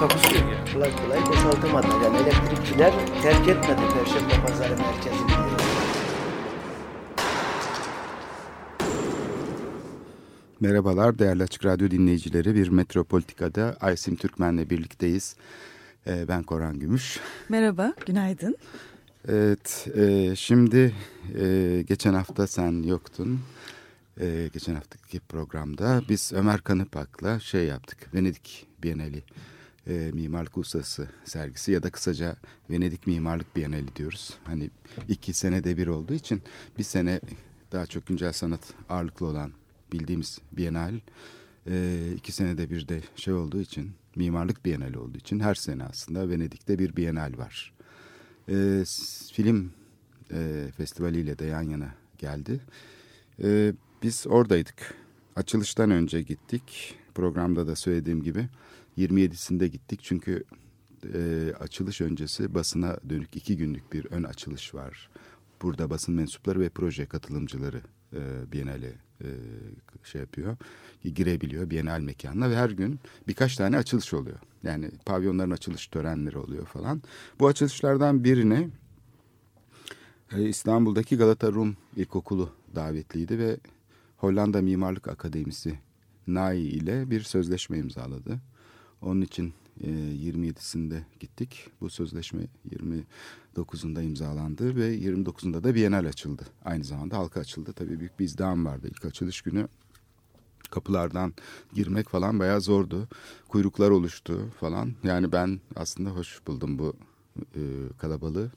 Takusuyor ya. kolay kolay boşaltamadı. Yani elektrikçiler terk etmedi Perşembe Pazarı merkezini. Merhabalar değerli Açık Radyo dinleyicileri. Bir Metropolitika'da Aysim Türkmen'le birlikteyiz. Ee, ben Koran Gümüş. Merhaba, günaydın. Evet, e, şimdi e, geçen hafta sen yoktun. E, geçen haftaki programda biz Ömer Kanıpak'la şey yaptık. Venedik Bienali e, Mimarlık Uluslararası sergisi ya da kısaca Venedik Mimarlık Bienali diyoruz. Hani iki senede bir olduğu için bir sene daha çok güncel sanat ağırlıklı olan bildiğimiz Bienal e, iki senede bir de şey olduğu için mimarlık Bienali olduğu için her sene aslında Venedik'te bir Bienal var. E, film e, festivaliyle de yan yana geldi. E, biz oradaydık. Açılıştan önce gittik. Programda da söylediğim gibi 27'sinde gittik. Çünkü e, açılış öncesi basına dönük iki günlük bir ön açılış var. Burada basın mensupları ve proje katılımcıları e, Biennale e, şey yapıyor. Girebiliyor Biennale mekanına ve her gün birkaç tane açılış oluyor. Yani pavyonların açılış törenleri oluyor falan. Bu açılışlardan birine e, İstanbul'daki Galata Rum İlkokulu davetliydi ve Hollanda Mimarlık Akademisi NAI ile bir sözleşme imzaladı. Onun için e, 27'sinde gittik. Bu sözleşme 29'unda imzalandı ve 29'unda da Bienal açıldı. Aynı zamanda halka açıldı. Tabii büyük bir izdiham vardı ilk açılış günü. Kapılardan girmek falan bayağı zordu. Kuyruklar oluştu falan. Yani ben aslında hoş buldum bu e, kalabalığı.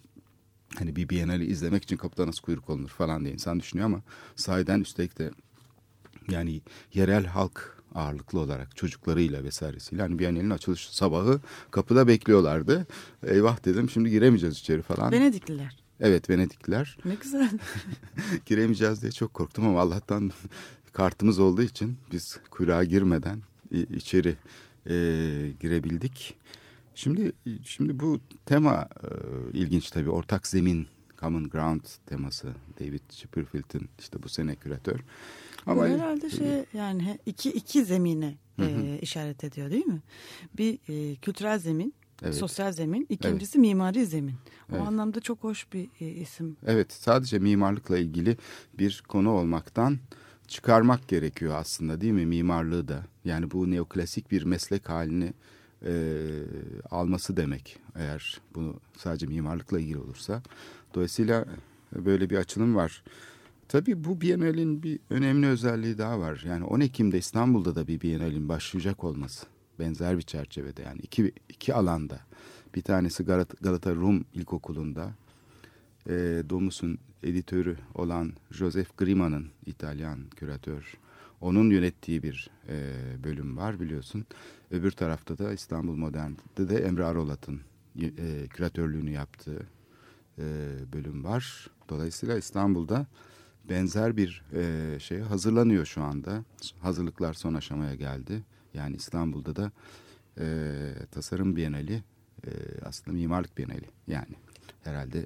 Hani bir Biennale'i izlemek için kapıda nasıl kuyruk olunur falan diye insan düşünüyor ama sahiden üstelik de yani yerel halk ağırlıklı olarak çocuklarıyla vesairesiyle hani Biennale'nin açılış sabahı kapıda bekliyorlardı. Eyvah dedim şimdi giremeyeceğiz içeri falan. Venedikliler. Evet Venedikliler. Ne güzel. Giremeyeceğiz diye çok korktum ama Allah'tan kartımız olduğu için biz kuyruğa girmeden içeri e, girebildik. Şimdi şimdi bu tema e, ilginç tabii ortak zemin common ground teması David Chipperfield'in işte bu sene küratör. Ama bu herhalde şey yani iki iki zemine e, işaret ediyor değil mi? Bir e, kültürel zemin, evet. sosyal zemin, ikincisi evet. mimari zemin. O evet. anlamda çok hoş bir e, isim. Evet, sadece mimarlıkla ilgili bir konu olmaktan çıkarmak gerekiyor aslında değil mi mimarlığı da? Yani bu neoklasik bir meslek halini e, alması demek eğer bunu sadece mimarlıkla ilgili olursa. Dolayısıyla böyle bir açılım var. Tabii bu Biennale'in bir önemli özelliği daha var. Yani 10 Ekim'de İstanbul'da da bir Biennale'in başlayacak olması. Benzer bir çerçevede yani iki, iki alanda. Bir tanesi Galata, Galata Rum İlkokulu'nda. E, Domus'un editörü olan Joseph Grima'nın İtalyan küratör. Onun yönettiği bir e, bölüm var biliyorsun. Öbür tarafta da İstanbul Modern'de de Emre Arolat'ın e, küratörlüğünü yaptığı e, bölüm var. Dolayısıyla İstanbul'da benzer bir e, şeye hazırlanıyor şu anda. Hazırlıklar son aşamaya geldi. Yani İstanbul'da da e, tasarım bienali e, aslında mimarlık bienali. Yani herhalde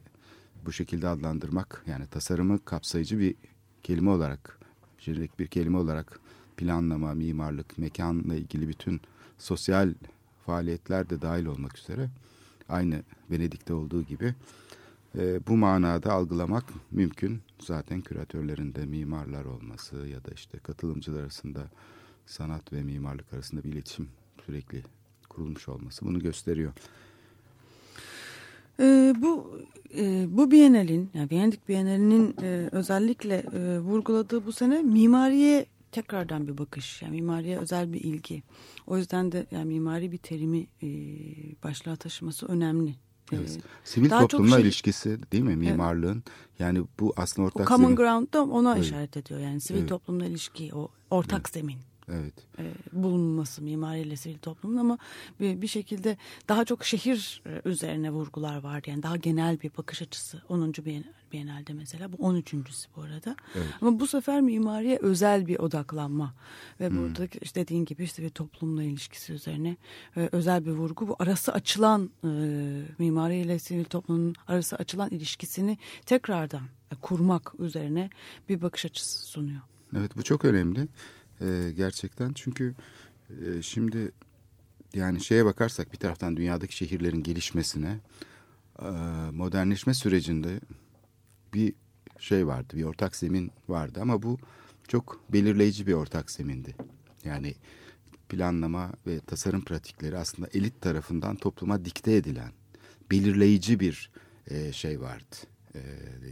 bu şekilde adlandırmak yani tasarımı kapsayıcı bir kelime olarak, jenerik bir kelime olarak planlama, mimarlık, mekanla ilgili bütün sosyal faaliyetler de dahil olmak üzere aynı Venedik'te olduğu gibi e, bu manada algılamak mümkün. Zaten küratörlerinde mimarlar olması ya da işte katılımcılar arasında sanat ve mimarlık arasında bir iletişim sürekli kurulmuş olması bunu gösteriyor. E, bu e, bu Bienal'in yani Venedik Bienali'nin e, özellikle e, vurguladığı bu sene mimariye tekrardan bir bakış. Yani mimariye özel bir ilgi. O yüzden de yani mimari bir terimi e, başlığa taşıması önemli. Evet. Sivil Daha toplumla şey, ilişkisi değil mi mimarlığın? Evet. Yani bu aslında ortak o common zemin. ground da ona evet. işaret ediyor. Yani sivil evet. toplumla ilişki, o ortak evet. zemin. Evet. e, bulunması mimariyle sivil toplumun ama bir, bir şekilde daha çok şehir e, üzerine vurgular vardı. Yani daha genel bir bakış açısı 10. Bienal, Bienal'de mesela bu 13.sü bu arada. Evet. Ama bu sefer mimariye özel bir odaklanma ve Hmm. burada işte dediğin gibi işte bir toplumla ilişkisi üzerine e, özel bir vurgu. Bu arası açılan e, mimariyle sivil toplumun arası açılan ilişkisini tekrardan e, kurmak üzerine bir bakış açısı sunuyor. Evet bu çok önemli Ee, gerçekten çünkü e, şimdi yani şeye bakarsak bir taraftan dünyadaki şehirlerin gelişmesine e, modernleşme sürecinde bir şey vardı bir ortak zemin vardı ama bu çok belirleyici bir ortak zemindi. Yani planlama ve tasarım pratikleri aslında elit tarafından topluma dikte edilen belirleyici bir e, şey vardı. E,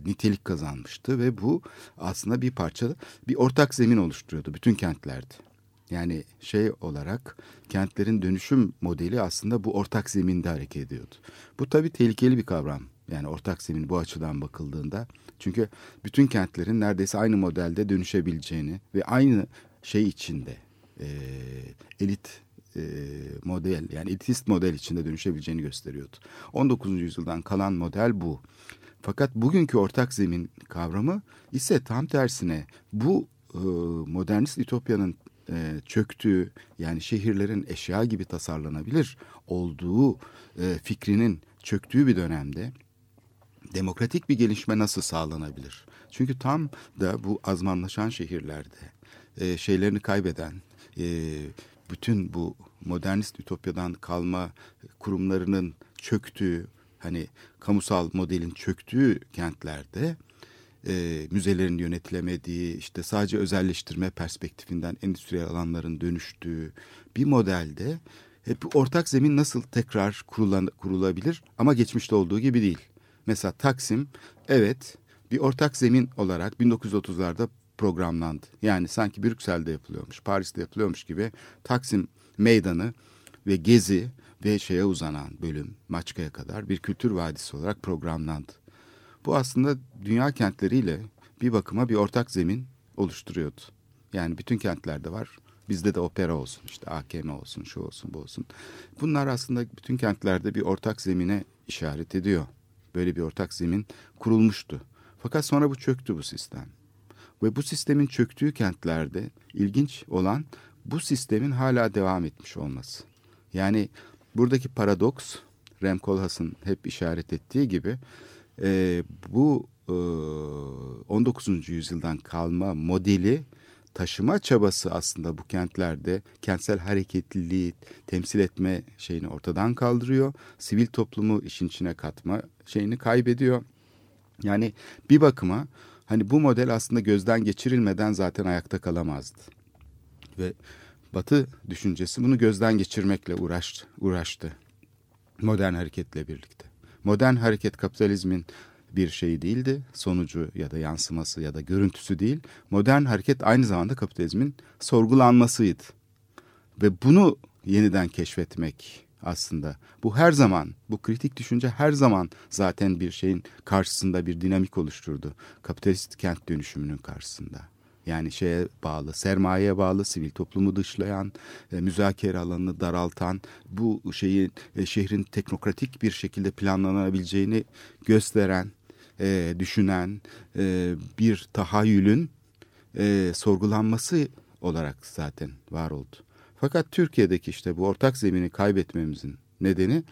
nitelik kazanmıştı ve bu aslında bir parça bir ortak zemin oluşturuyordu bütün kentlerde. Yani şey olarak kentlerin dönüşüm modeli aslında bu ortak zeminde hareket ediyordu. Bu tabii tehlikeli bir kavram. Yani ortak zemin bu açıdan bakıldığında. Çünkü bütün kentlerin neredeyse aynı modelde dönüşebileceğini ve aynı şey içinde e, elit e, model yani elitist model içinde dönüşebileceğini gösteriyordu. 19. yüzyıldan kalan model bu. Fakat bugünkü ortak zemin kavramı ise tam tersine bu e, modernist ütopyanın e, çöktüğü yani şehirlerin eşya gibi tasarlanabilir olduğu e, fikrinin çöktüğü bir dönemde demokratik bir gelişme nasıl sağlanabilir? Çünkü tam da bu azmanlaşan şehirlerde e, şeylerini kaybeden, e, bütün bu modernist ütopyadan kalma kurumlarının çöktüğü, hani kamusal modelin çöktüğü kentlerde e, müzelerin yönetilemediği, işte sadece özelleştirme perspektifinden endüstriyel alanların dönüştüğü bir modelde hep ortak zemin nasıl tekrar kurulan, kurulabilir ama geçmişte olduğu gibi değil. Mesela Taksim evet bir ortak zemin olarak 1930'larda programlandı. Yani sanki Brüksel'de yapılıyormuş, Paris'te yapılıyormuş gibi Taksim meydanı ve gezi ve şeye uzanan bölüm Maçka'ya kadar bir kültür vadisi olarak programlandı. Bu aslında dünya kentleriyle bir bakıma bir ortak zemin oluşturuyordu. Yani bütün kentlerde var. Bizde de opera olsun, işte AKM olsun, şu olsun, bu olsun. Bunlar aslında bütün kentlerde bir ortak zemine işaret ediyor. Böyle bir ortak zemin kurulmuştu. Fakat sonra bu çöktü bu sistem. Ve bu sistemin çöktüğü kentlerde ilginç olan bu sistemin hala devam etmiş olması. Yani buradaki paradoks Rem Koolhaas'ın hep işaret ettiği gibi e, bu e, 19. yüzyıldan kalma modeli taşıma çabası aslında bu kentlerde kentsel hareketliliği temsil etme şeyini ortadan kaldırıyor. Sivil toplumu işin içine katma şeyini kaybediyor. Yani bir bakıma hani bu model aslında gözden geçirilmeden zaten ayakta kalamazdı. Ve Batı düşüncesi bunu gözden geçirmekle uğraştı. uğraştı. Modern hareketle birlikte. Modern hareket kapitalizmin bir şey değildi. Sonucu ya da yansıması ya da görüntüsü değil. Modern hareket aynı zamanda kapitalizmin sorgulanmasıydı. Ve bunu yeniden keşfetmek aslında. Bu her zaman, bu kritik düşünce her zaman zaten bir şeyin karşısında bir dinamik oluşturdu. Kapitalist kent dönüşümünün karşısında. Yani şeye bağlı, sermayeye bağlı, sivil toplumu dışlayan, e, müzakere alanını daraltan, bu şeyi e, şehrin teknokratik bir şekilde planlanabileceğini gösteren, e, düşünen e, bir tahayyülün sorgulanması olarak zaten var oldu. Fakat Türkiye'deki işte bu ortak zemini kaybetmemizin nedeni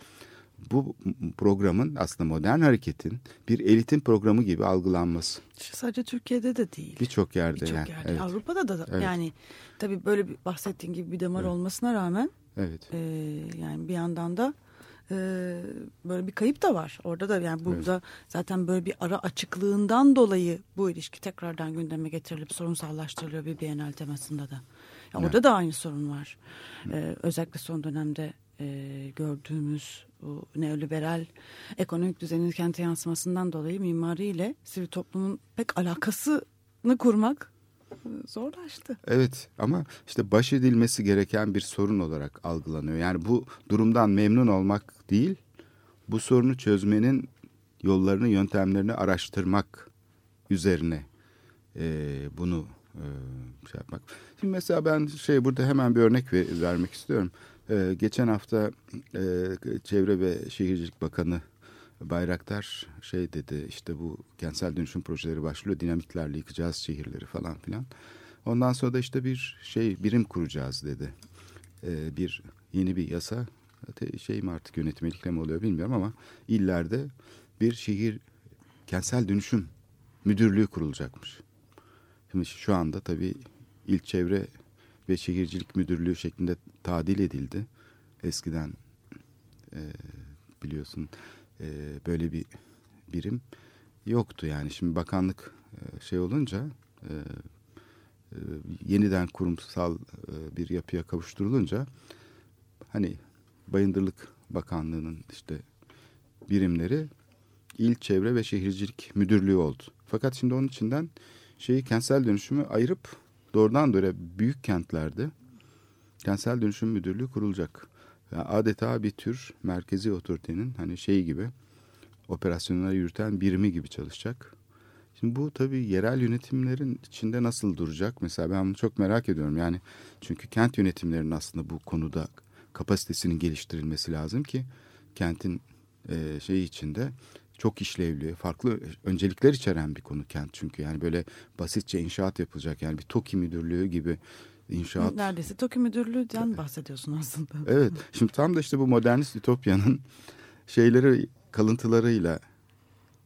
bu programın aslında modern hareketin bir elitin programı gibi algılanması. Sadece Türkiye'de de değil. Birçok yerde Birçok yani. yerde. Evet. Avrupa'da da Evet. yani tabii böyle bir bahsettiğin gibi bir damar Evet. olmasına rağmen Evet. e, yani bir yandan da e, böyle bir kayıp da var. Orada da yani burada zaten böyle bir ara açıklığından dolayı bu ilişki tekrardan gündeme getirilip sorunsallaştırılıyor bir Bienal temasında da. Ya orada da aynı sorun var. E, özellikle son dönemde e, gördüğümüz bu neoliberal ekonomik düzenin kente yansımasından dolayı mimariyle sivil toplumun pek alakasını kurmak e, zorlaştı. Evet ama işte baş edilmesi gereken bir sorun olarak algılanıyor. Yani bu durumdan memnun olmak değil, bu sorunu çözmenin yollarını, yöntemlerini araştırmak üzerine e, bunu e, şey yapmak. Şimdi mesela ben şey burada hemen bir örnek ver, vermek istiyorum. Ee, geçen hafta e, Çevre ve Şehircilik Bakanı Bayraktar şey dedi işte bu kentsel dönüşüm projeleri başlıyor dinamitlerle yıkacağız şehirleri falan filan. Ondan sonra da işte bir şey birim kuracağız dedi. Ee, bir yeni bir yasa şey mi artık yönetmelikle mi oluyor bilmiyorum ama illerde bir şehir kentsel dönüşüm müdürlüğü kurulacakmış. Şimdi şu anda tabii İl Çevre ve Şehircilik Müdürlüğü şeklinde tadil edildi. Eskiden e, biliyorsun e, böyle bir birim yoktu yani. Şimdi bakanlık e, şey olunca e, e, yeniden kurumsal e, bir yapıya kavuşturulunca hani Bayındırlık Bakanlığı'nın işte birimleri İl Çevre ve Şehircilik Müdürlüğü oldu. Fakat şimdi onun içinden şeyi kentsel dönüşümü ayırıp doğrudan doğruya büyük kentlerde kentsel dönüşüm müdürlüğü kurulacak. Yani adeta bir tür merkezi otoritenin hani şeyi gibi operasyonları yürüten birimi gibi çalışacak. Şimdi bu tabii yerel yönetimlerin içinde nasıl duracak? Mesela ben bunu çok merak ediyorum. Yani çünkü kent yönetimlerinin aslında bu konuda kapasitesinin geliştirilmesi lazım ki kentin e, şeyi içinde çok işlevli, farklı öncelikler içeren bir konu kent çünkü. Yani böyle basitçe inşaat yapılacak yani bir TOKİ müdürlüğü gibi inşaat. Neredeyse TOKİ müdürlüğünden bahsediyorsun aslında. Evet. Şimdi tam da işte bu modernist ütopyanın şeyleri kalıntılarıyla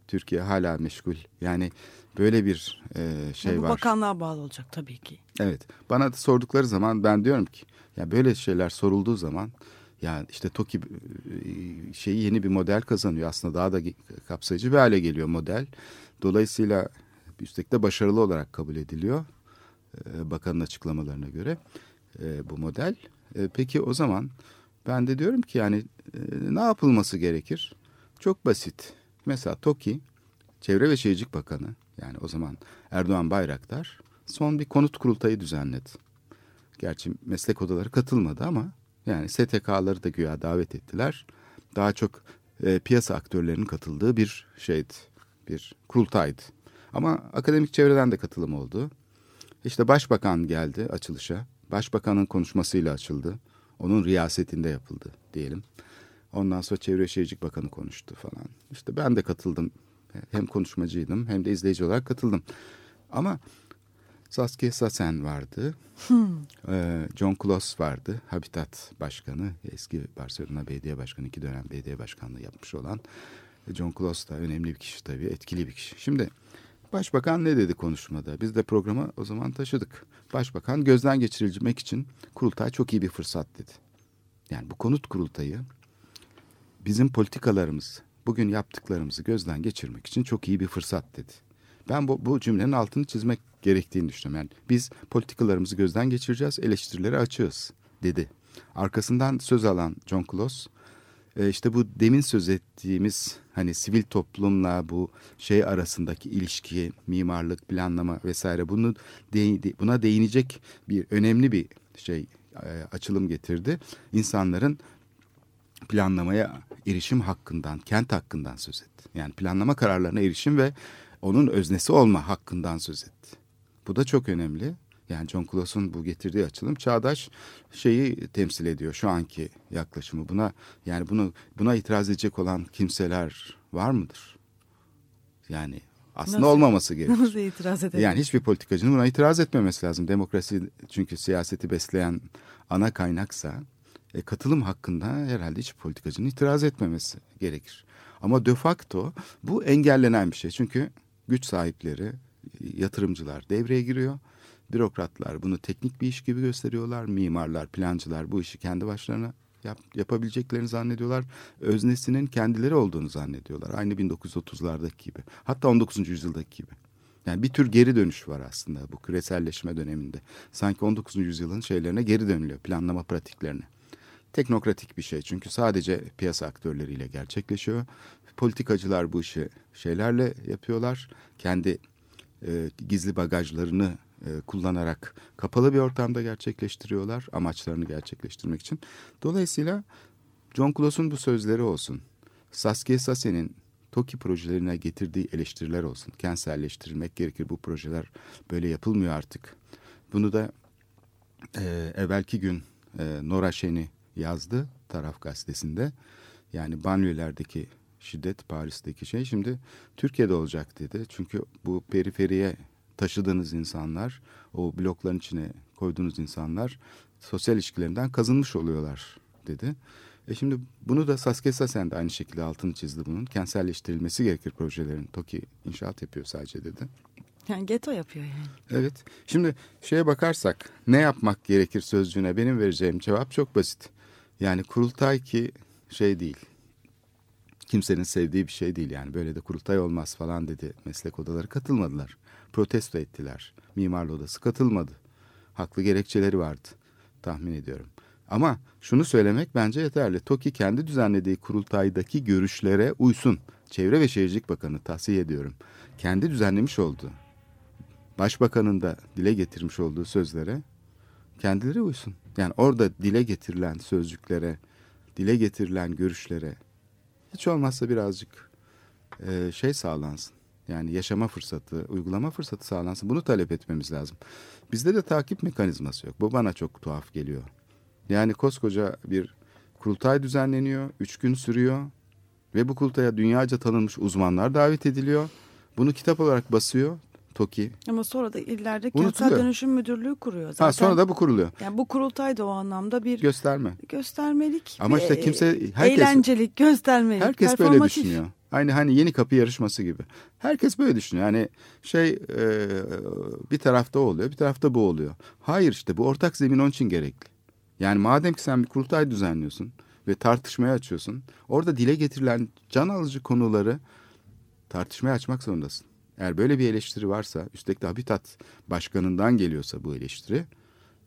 Türkiye hala meşgul. Yani böyle bir e, şey bu var. Bu bakanlığa bağlı olacak tabii ki. Evet. Bana da sordukları zaman ben diyorum ki ya böyle şeyler sorulduğu zaman yani işte TOKİ e, şeyi yeni bir model kazanıyor. Aslında daha da kapsayıcı bir hale geliyor model. Dolayısıyla üstelik de başarılı olarak kabul ediliyor. E, bakanın açıklamalarına göre e, bu model. Peki o zaman ben de diyorum ki yani ne yapılması gerekir? Çok basit. Mesela TOKİ Çevre ve Şehircilik Bakanı yani o zaman Erdoğan Bayraktar son bir konut kurultayı düzenledi. Gerçi meslek odaları katılmadı ama yani STK'ları da güya davet ettiler. Daha çok e, piyasa aktörlerinin katıldığı bir şeydi, bir kurultaydı. Ama akademik çevreden de katılım oldu. İşte başbakan geldi açılışa. Başbakanın konuşmasıyla açıldı. Onun riyasetinde yapıldı diyelim. Ondan sonra Çevre Şehircilik Bakanı konuştu falan. İşte ben de katıldım. Hem konuşmacıydım hem de izleyici olarak katıldım. Ama Saskia Sassen vardı. Hmm. Ee, John Kloss vardı. Habitat Başkanı. Eski Barcelona Belediye Başkanı. iki dönem belediye başkanlığı yapmış olan. John Kloss da önemli bir kişi tabii. Etkili bir kişi. Şimdi Başbakan ne dedi konuşmada? Biz de programı o zaman taşıdık. Başbakan gözden geçirilmek için kurultay çok iyi bir fırsat dedi. Yani bu konut kurultayı bizim politikalarımız, bugün yaptıklarımızı gözden geçirmek için çok iyi bir fırsat dedi. Ben bu, bu cümlenin altını çizmek gerektiğini düşünüyorum. Yani biz politikalarımızı gözden geçireceğiz, eleştirilere açığız dedi. Arkasından söz alan John Kloss, e, işte bu demin söz ettiğimiz hani sivil toplumla bu şey arasındaki ilişki, mimarlık, planlama vesaire bunu buna değinecek bir önemli bir şey e, açılım getirdi. İnsanların planlamaya erişim hakkından, kent hakkından söz etti. Yani planlama kararlarına erişim ve onun öznesi olma hakkından söz etti. Bu da çok önemli. Yani John Kloss'un bu getirdiği açılım çağdaş şeyi temsil ediyor şu anki yaklaşımı. Buna yani bunu buna itiraz edecek olan kimseler var mıdır? Yani aslında nasıl, olmaması gerekir. Nasıl itiraz edelim? Yani hiçbir politikacının buna itiraz etmemesi lazım. Demokrasi çünkü siyaseti besleyen ana kaynaksa e, katılım hakkında herhalde hiç politikacının itiraz etmemesi gerekir. Ama de facto bu engellenen bir şey. Çünkü güç sahipleri, yatırımcılar devreye giriyor. Bürokratlar bunu teknik bir iş gibi gösteriyorlar. Mimarlar, plancılar bu işi kendi başlarına yap, yapabileceklerini zannediyorlar. Öznesinin kendileri olduğunu zannediyorlar. Aynı 1930'lardaki gibi. Hatta 19. yüzyıldaki gibi. Yani bir tür geri dönüş var aslında bu küreselleşme döneminde. Sanki 19. yüzyılın şeylerine geri dönülüyor planlama pratiklerine. Teknokratik bir şey çünkü sadece piyasa aktörleriyle gerçekleşiyor. Politikacılar bu işi şeylerle yapıyorlar. Kendi e, gizli bagajlarını e, kullanarak kapalı bir ortamda gerçekleştiriyorlar amaçlarını gerçekleştirmek için. Dolayısıyla John Kloss'un bu sözleri olsun. Saskia Sassen'in TOKİ projelerine getirdiği eleştiriler olsun. Kentselleştirilmek gerekir bu projeler böyle yapılmıyor artık Bunu da e, evvelki gün e, Nora Şen'i yazdı Taraf Gazetesi'nde. Yani banliyölerdeki şiddet Paris'teki şey şimdi Türkiye'de olacak dedi. Çünkü bu periferiye taşıdığınız insanlar, o blokların içine koyduğunuz insanlar sosyal ilişkilerinden kazınmış oluyorlar dedi. E şimdi bunu da Saskia Sassen de aynı şekilde altını çizdi bunun. Kentselleştirilmesi gerekir projelerin. TOKİ inşaat yapıyor sadece dedi. Yani geto yapıyor yani. Evet. Şimdi şeye bakarsak ne yapmak gerekir sözcüğüne benim vereceğim cevap çok basit. Yani kurultay ki şey değil. Kimsenin sevdiği bir şey değil yani. Böyle de kurultay olmaz falan dedi. Meslek odaları katılmadılar. Protesto ettiler. Mimarlı odası katılmadı. Haklı gerekçeleri vardı tahmin ediyorum. Ama şunu söylemek bence yeterli. TOKİ kendi düzenlediği kurultaydaki görüşlere uysun. Çevre ve Şehircilik Bakanı tavsiye ediyorum. Kendi düzenlemiş olduğu, başbakanın da dile getirmiş olduğu sözlere kendileri uysun. Yani orada dile getirilen sözcüklere, dile getirilen görüşlere hiç olmazsa birazcık e, şey sağlansın. Yani yaşama fırsatı, uygulama fırsatı sağlansın. Bunu talep etmemiz lazım. Bizde de takip mekanizması yok. Bu bana çok tuhaf geliyor. Yani koskoca bir kurultay düzenleniyor. Üç gün sürüyor. Ve bu kurultaya dünyaca tanınmış uzmanlar davet ediliyor. Bunu kitap olarak basıyor. TOKİ. Ama sonra da illerde Unutuluyor. kentsel dönüşüm müdürlüğü kuruyor. Zaten, Ha, sonra da bu kuruluyor. yani bu kurultay da o anlamda bir Gösterme. göstermelik. Ama işte kimse- e, herkes- eğlencelik, göstermelik, Herkes böyle düşünüyor. Aynı hani yeni kapı yarışması gibi. Herkes böyle düşünüyor. Yani şey e, bir tarafta oluyor, bir tarafta bu oluyor. Hayır işte bu ortak zemin onun için gerekli. Yani madem ki sen bir kurultay düzenliyorsun ve tartışmaya açıyorsun. Orada dile getirilen can alıcı konuları tartışmaya açmak zorundasın. Eğer böyle bir eleştiri varsa, üstelik de Habitat Başkanı'ndan geliyorsa bu eleştiri,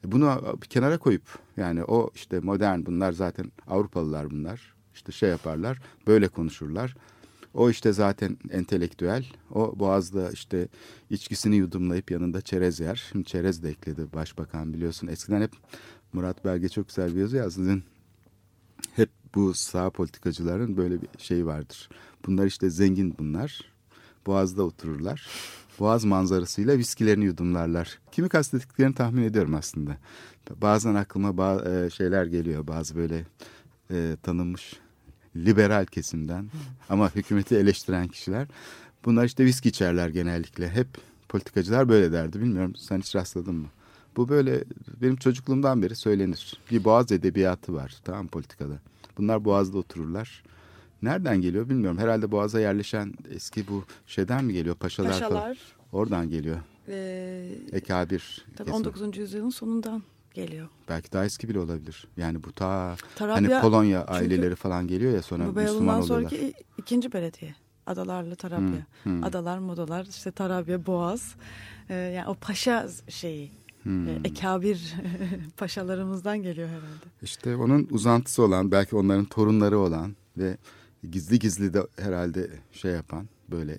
e, bunu kenara koyup yani o işte modern bunlar zaten Avrupalılar bunlar. işte şey yaparlar, böyle konuşurlar. O işte zaten entelektüel. O boğazda işte içkisini yudumlayıp yanında çerez yer. Şimdi çerez de ekledi başbakan biliyorsun. Eskiden hep Murat Belge çok güzel bir yazı yazdı. Hep bu sağ politikacıların böyle bir şey vardır. Bunlar işte zengin bunlar. Boğaz'da otururlar. Boğaz manzarasıyla viskilerini yudumlarlar. Kimi kastettiklerini tahmin ediyorum aslında. Bazen aklıma ba- e, şeyler geliyor. Bazı böyle e, tanınmış liberal kesimden ama hükümeti eleştiren kişiler. Bunlar işte viski içerler genellikle. Hep politikacılar böyle derdi. Bilmiyorum sen hiç rastladın mı? Bu böyle benim çocukluğumdan beri söylenir. Bir boğaz edebiyatı var tamam politikada. Bunlar boğazda otururlar. Nereden geliyor bilmiyorum. Herhalde boğaza yerleşen eski bu şeyden mi geliyor? Paşalar, falan. Paşalar Oradan geliyor. e, Ekabir. tabii kesimi. 19. yüzyılın sonundan geliyor. Belki daha eski bile olabilir. Yani bu ta Tarabya, hani Polonya aileleri falan geliyor ya sonra bu Müslüman oluyorlar. sonraki ikinci belediye. Adalarlı Tarabya. Hmm, Adalar, modalar, işte Tarabya, Boğaz. E, yani o paşa şeyi. Hmm. e, ekabir paşalarımızdan geliyor herhalde. İşte onun uzantısı olan belki onların torunları olan ve gizli gizli de herhalde şey yapan böyle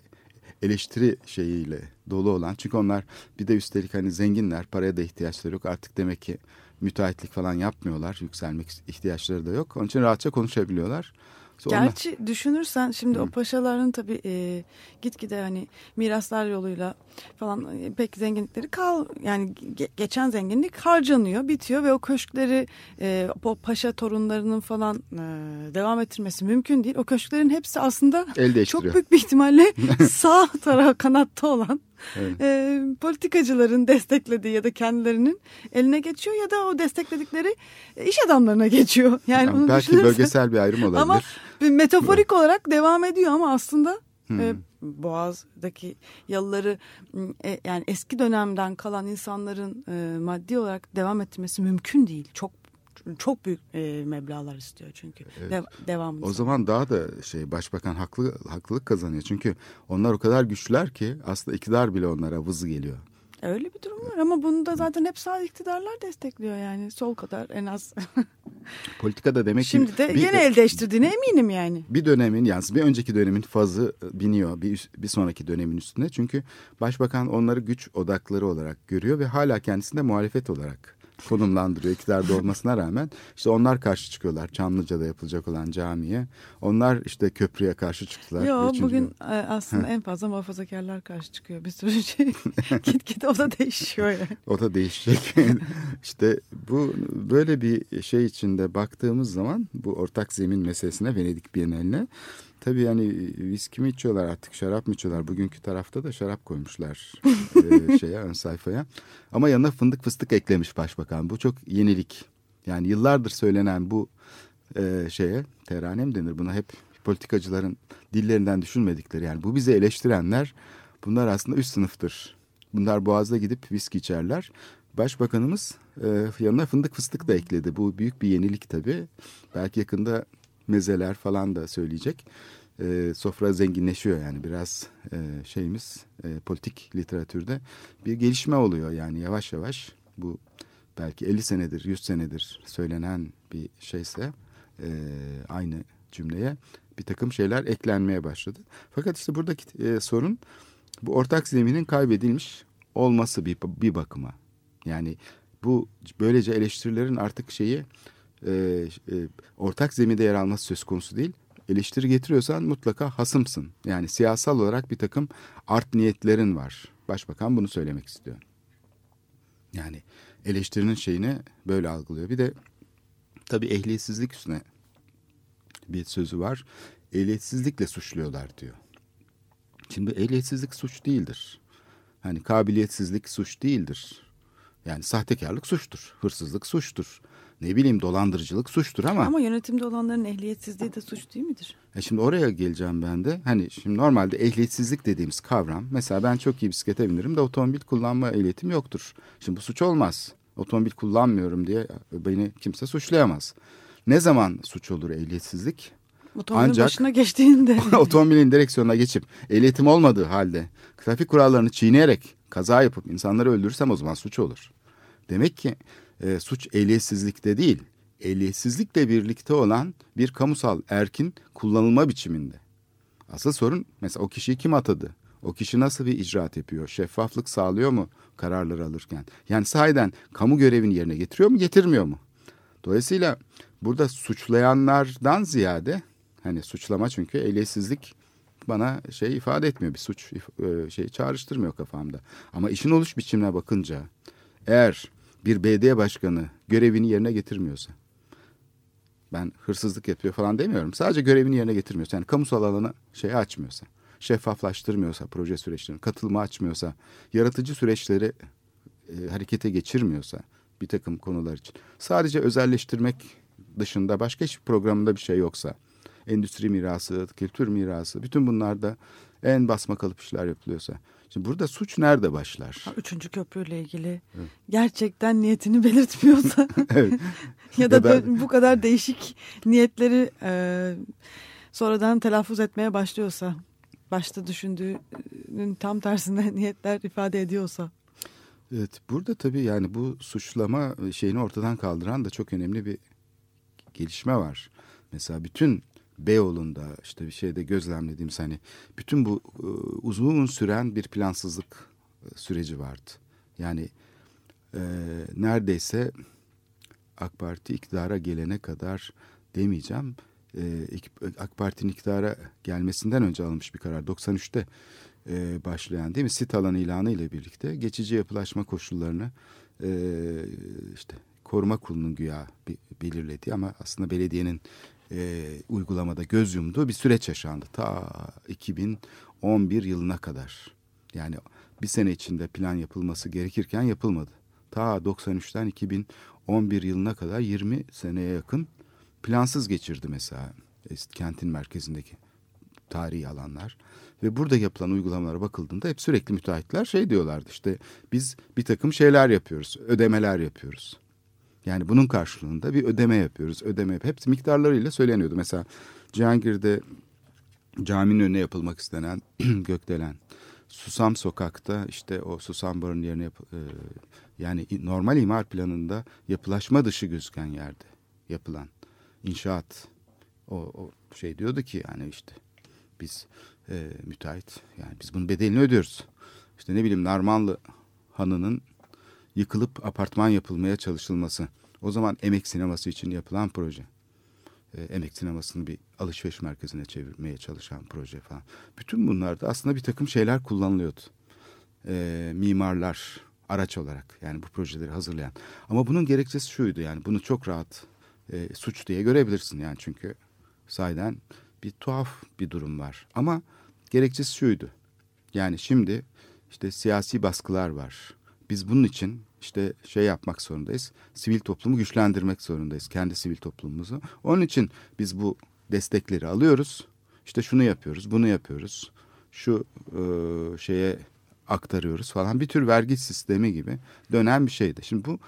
eleştiri şeyiyle dolu olan. Çünkü onlar bir de üstelik hani zenginler paraya da ihtiyaçları yok artık demek ki müteahhitlik falan yapmıyorlar yükselmek ihtiyaçları da yok. Onun için rahatça konuşabiliyorlar. Sonra- Gerçi düşünürsen şimdi o paşaların tabii e, gitgide hani miraslar yoluyla falan e, pek zenginlikleri kal yani ge- geçen zenginlik harcanıyor, bitiyor ve o köşkleri e, o paşa torunlarının falan e, devam ettirmesi mümkün değil. O köşklerin hepsi aslında çok büyük bir ihtimalle sağ taraf kanatta olan Evet. e, politikacıların desteklediği ya da kendilerinin eline geçiyor ya da o destekledikleri iş adamlarına geçiyor. Yani, Yani onu belki düşünürsen- bölgesel bir ayrım olabilir. ama metaforik olarak devam ediyor ama aslında Hmm. e, Boğaz'daki yalıları e, yani eski dönemden kalan insanların e, maddi olarak devam ettirmesi mümkün değil. Çok çok büyük e, meblağlar istiyor çünkü. Evet. De, devamlı. O zaman daha da şey başbakan haklı haklılık kazanıyor. Çünkü onlar o kadar güçlüler ki aslında iktidar bile onlara vızı geliyor. Öyle bir durum var ama bunu da zaten hep sağ iktidarlar destekliyor yani. Sol kadar en az. Politikada demek ki Şimdi de bir- yine el değiştirdiğine eminim yani. bir dönemin yani bir önceki dönemin fazı biniyor bir, bir sonraki dönemin üstüne. Çünkü başbakan onları güç odakları olarak görüyor ve hala kendisinde muhalefet olarak konumlandırıyor iktidarda olmasına rağmen. İşte onlar karşı çıkıyorlar Çamlıca'da yapılacak olan camiye. Onlar işte köprüye karşı çıktılar. Yo Üçüncü bugün gün. e, aslında en fazla muhafazakarlar karşı çıkıyor. Bir sürü şey git git o da değişiyor yani. O da değişecek. işte bu böyle bir şey içinde baktığımız zaman bu ortak zemin meselesine Venedik Bienali'ne tabii yani viski mi içiyorlar artık şarap mı içiyorlar? Bugünkü tarafta da şarap koymuşlar e, şeye ön sayfaya. Ama yanına fındık fıstık eklemiş başbakan. Bu çok yenilik. Yani yıllardır söylenen bu e, şeye terane mi denir buna hep politikacıların dillerinden düşünmedikleri yani bu bizi eleştirenler bunlar aslında üst sınıftır. Bunlar boğazda gidip viski içerler. Başbakanımız e, yanına fındık fıstık da ekledi. Bu büyük bir yenilik tabii. Belki yakında mezeler falan da söyleyecek. E, sofra zenginleşiyor yani biraz e, şeyimiz e, politik literatürde bir gelişme oluyor yani yavaş yavaş bu belki 50 senedir 100 senedir söylenen bir şeyse e, aynı cümleye bir takım şeyler eklenmeye başladı. Fakat işte buradaki e, sorun bu ortak zeminin kaybedilmiş olması bir, bir bakıma. Yani bu böylece eleştirilerin artık şeyi e, e, ortak zeminde yer alması söz konusu değil. Eleştiri getiriyorsan mutlaka hasımsın. Yani siyasal olarak bir takım art niyetlerin var. Başbakan bunu söylemek istiyor. Yani eleştirinin şeyini böyle algılıyor. Bir de tabii ehliyetsizlik üstüne bir sözü var. Ehliyetsizlikle suçluyorlar diyor. Şimdi ehliyetsizlik suç değildir. Hani kabiliyetsizlik suç değildir. Yani sahtekarlık suçtur, hırsızlık suçtur. Ne bileyim dolandırıcılık suçtur ama... Ama yönetimde olanların ehliyetsizliği de suç değil midir? E şimdi oraya geleceğim ben de. Hani şimdi normalde ehliyetsizlik dediğimiz kavram. Mesela ben çok iyi bisiklete binirim de otomobil kullanma ehliyetim yoktur. Şimdi bu suç olmaz. Otomobil kullanmıyorum diye beni kimse suçlayamaz. Ne zaman suç olur ehliyetsizlik? Otomobilin Ancak- başına geçtiğinde. Otomobilin direksiyonuna geçip ehliyetim olmadığı halde trafik kurallarını çiğneyerek kaza yapıp insanları öldürürsem o zaman suç olur. Demek ki e, suç ehliyetsizlikte değil, ehliyetsizlikle birlikte olan bir kamusal erkin kullanılma biçiminde. Asıl sorun mesela o kişiyi kim atadı? O kişi nasıl bir icraat yapıyor? Şeffaflık sağlıyor mu kararları alırken? Yani sahiden kamu görevini yerine getiriyor mu, getirmiyor mu? Dolayısıyla burada suçlayanlardan ziyade hani suçlama çünkü ehliyetsizlik bana şey ifade etmiyor bir suç e, şey çağrıştırmıyor kafamda. Ama işin oluş biçimine bakınca eğer bir BD başkanı görevini yerine getirmiyorsa ben hırsızlık yapıyor falan demiyorum. Sadece görevini yerine getirmiyorsa yani kamusal alanı şey açmıyorsa, şeffaflaştırmıyorsa proje süreçlerini, katılma açmıyorsa, yaratıcı süreçleri e, harekete geçirmiyorsa bir takım konular için. Sadece özelleştirmek dışında başka hiçbir programında bir şey yoksa, endüstri mirası, kültür mirası, bütün bunlarda en basma kalıp işler yapılıyorsa. Şimdi burada suç nerede başlar? Üçüncü köprüyle ilgili gerçekten niyetini belirtmiyorsa evet. ya da bö- bu kadar değişik niyetleri e, sonradan telaffuz etmeye başlıyorsa, başta düşündüğünün tam tersine niyetler ifade ediyorsa. Evet burada tabii yani bu suçlama şeyini ortadan kaldıran da çok önemli bir gelişme var. Mesela bütün Beyoğlu'nda işte bir şeyde gözlemlediğimiz hani bütün bu e, uzun süren bir plansızlık e, süreci vardı. Yani e, neredeyse AK Parti iktidara gelene kadar demeyeceğim. E, AK Parti'nin iktidara gelmesinden önce alınmış bir karar. 93'te e, başlayan değil mi? Sit alanı ilanı ile birlikte geçici yapılaşma koşullarını e, işte koruma kurulunun güya be- belirlediği ama aslında belediyenin e, uygulamada göz yumduğu bir süreç yaşandı. Ta 2011 yılına kadar. Yani bir sene içinde plan yapılması gerekirken yapılmadı. Ta 93'ten 2011 yılına kadar 20 seneye yakın plansız geçirdi mesela kentin merkezindeki tarihi alanlar. Ve burada yapılan uygulamalara bakıldığında hep sürekli müteahhitler şey diyorlardı işte biz bir takım şeyler yapıyoruz, ödemeler yapıyoruz. Yani bunun karşılığında bir ödeme yapıyoruz. Ödeme yap- hepsi miktarlarıyla söyleniyordu. Mesela Cihangir'de caminin önüne yapılmak istenen gökdelen. Susam sokakta işte o susam barının yerine yap, e, yani normal imar planında yapılaşma dışı gözüken yerde yapılan inşaat. O, o şey diyordu ki yani işte biz e, müteahhit yani biz bunun bedelini ödüyoruz. İşte ne bileyim Narmanlı Hanı'nın yıkılıp apartman yapılmaya çalışılması. O zaman emek sineması için yapılan proje. E, emek sinemasını bir alışveriş merkezine çevirmeye çalışan proje falan. Bütün bunlarda aslında bir takım şeyler kullanılıyordu. E, mimarlar araç olarak yani bu projeleri hazırlayan. Ama bunun gerekçesi şuydu yani bunu çok rahat e, suç diye görebilirsin yani çünkü sayeden bir tuhaf bir durum var. Ama gerekçesi şuydu. Yani şimdi işte siyasi baskılar var. Biz bunun için işte şey yapmak zorundayız. Sivil toplumu güçlendirmek zorundayız. Kendi sivil toplumumuzu. Onun için biz bu destekleri alıyoruz. İşte şunu yapıyoruz, bunu yapıyoruz. Şu e, şeye aktarıyoruz falan. Bir tür vergi sistemi gibi dönen bir şeydi. Şimdi bu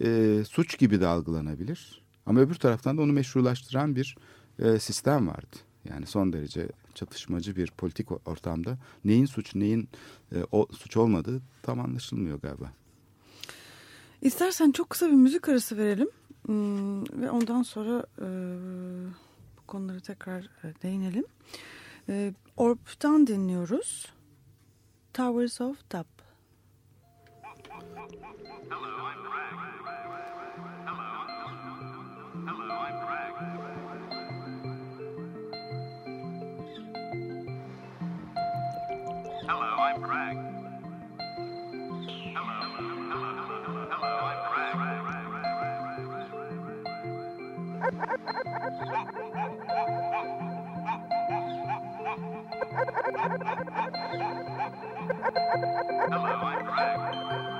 e, suç gibi de algılanabilir. Ama öbür taraftan da onu meşrulaştıran bir e, sistem vardı. Yani son derece çatışmacı bir politik ortamda neyin suç neyin e, o, suç olmadığı tam anlaşılmıyor galiba. İstersen çok kısa bir müzik arası verelim hmm, ve ondan sonra e, bu konuları tekrar e, değinelim. E, Orp'tan dinliyoruz. Towers of Top. Hello, I'm Greg.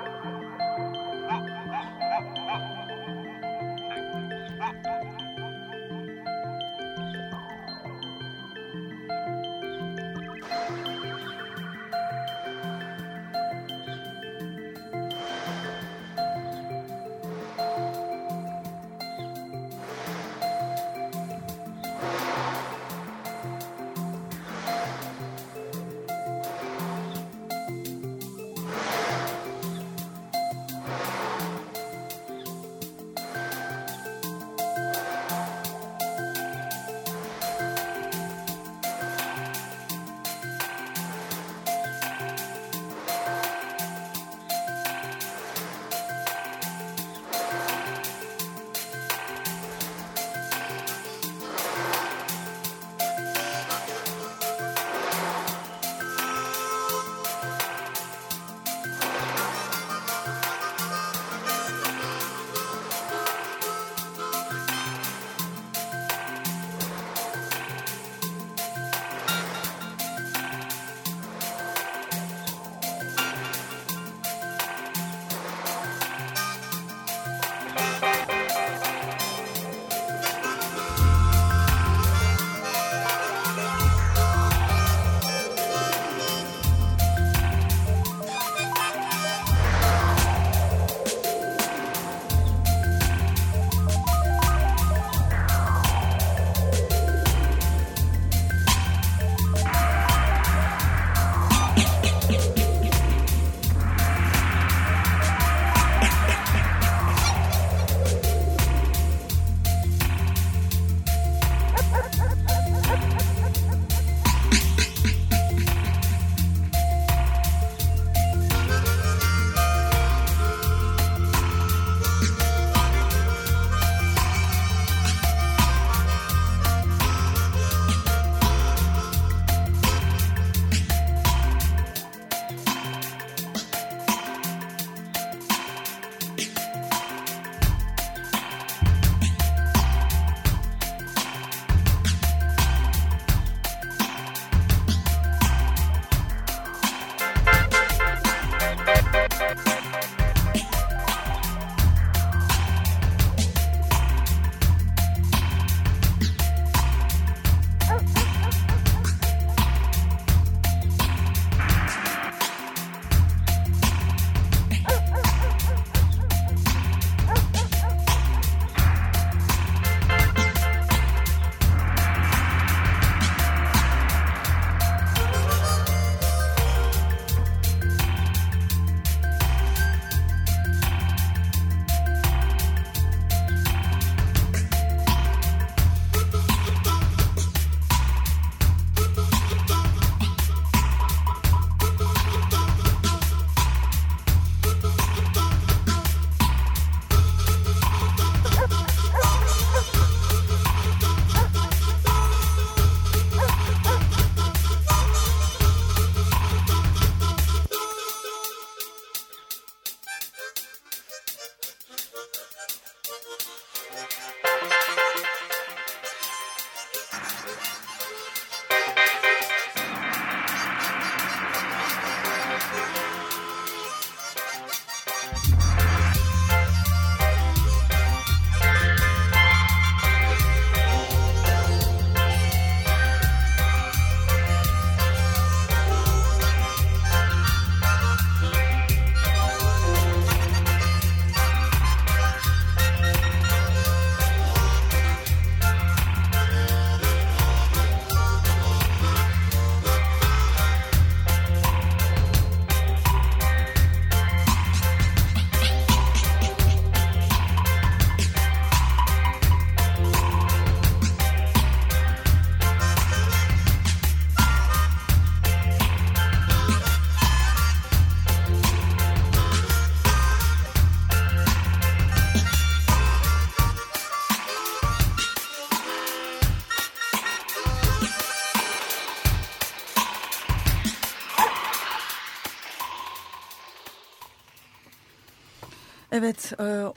Evet, e,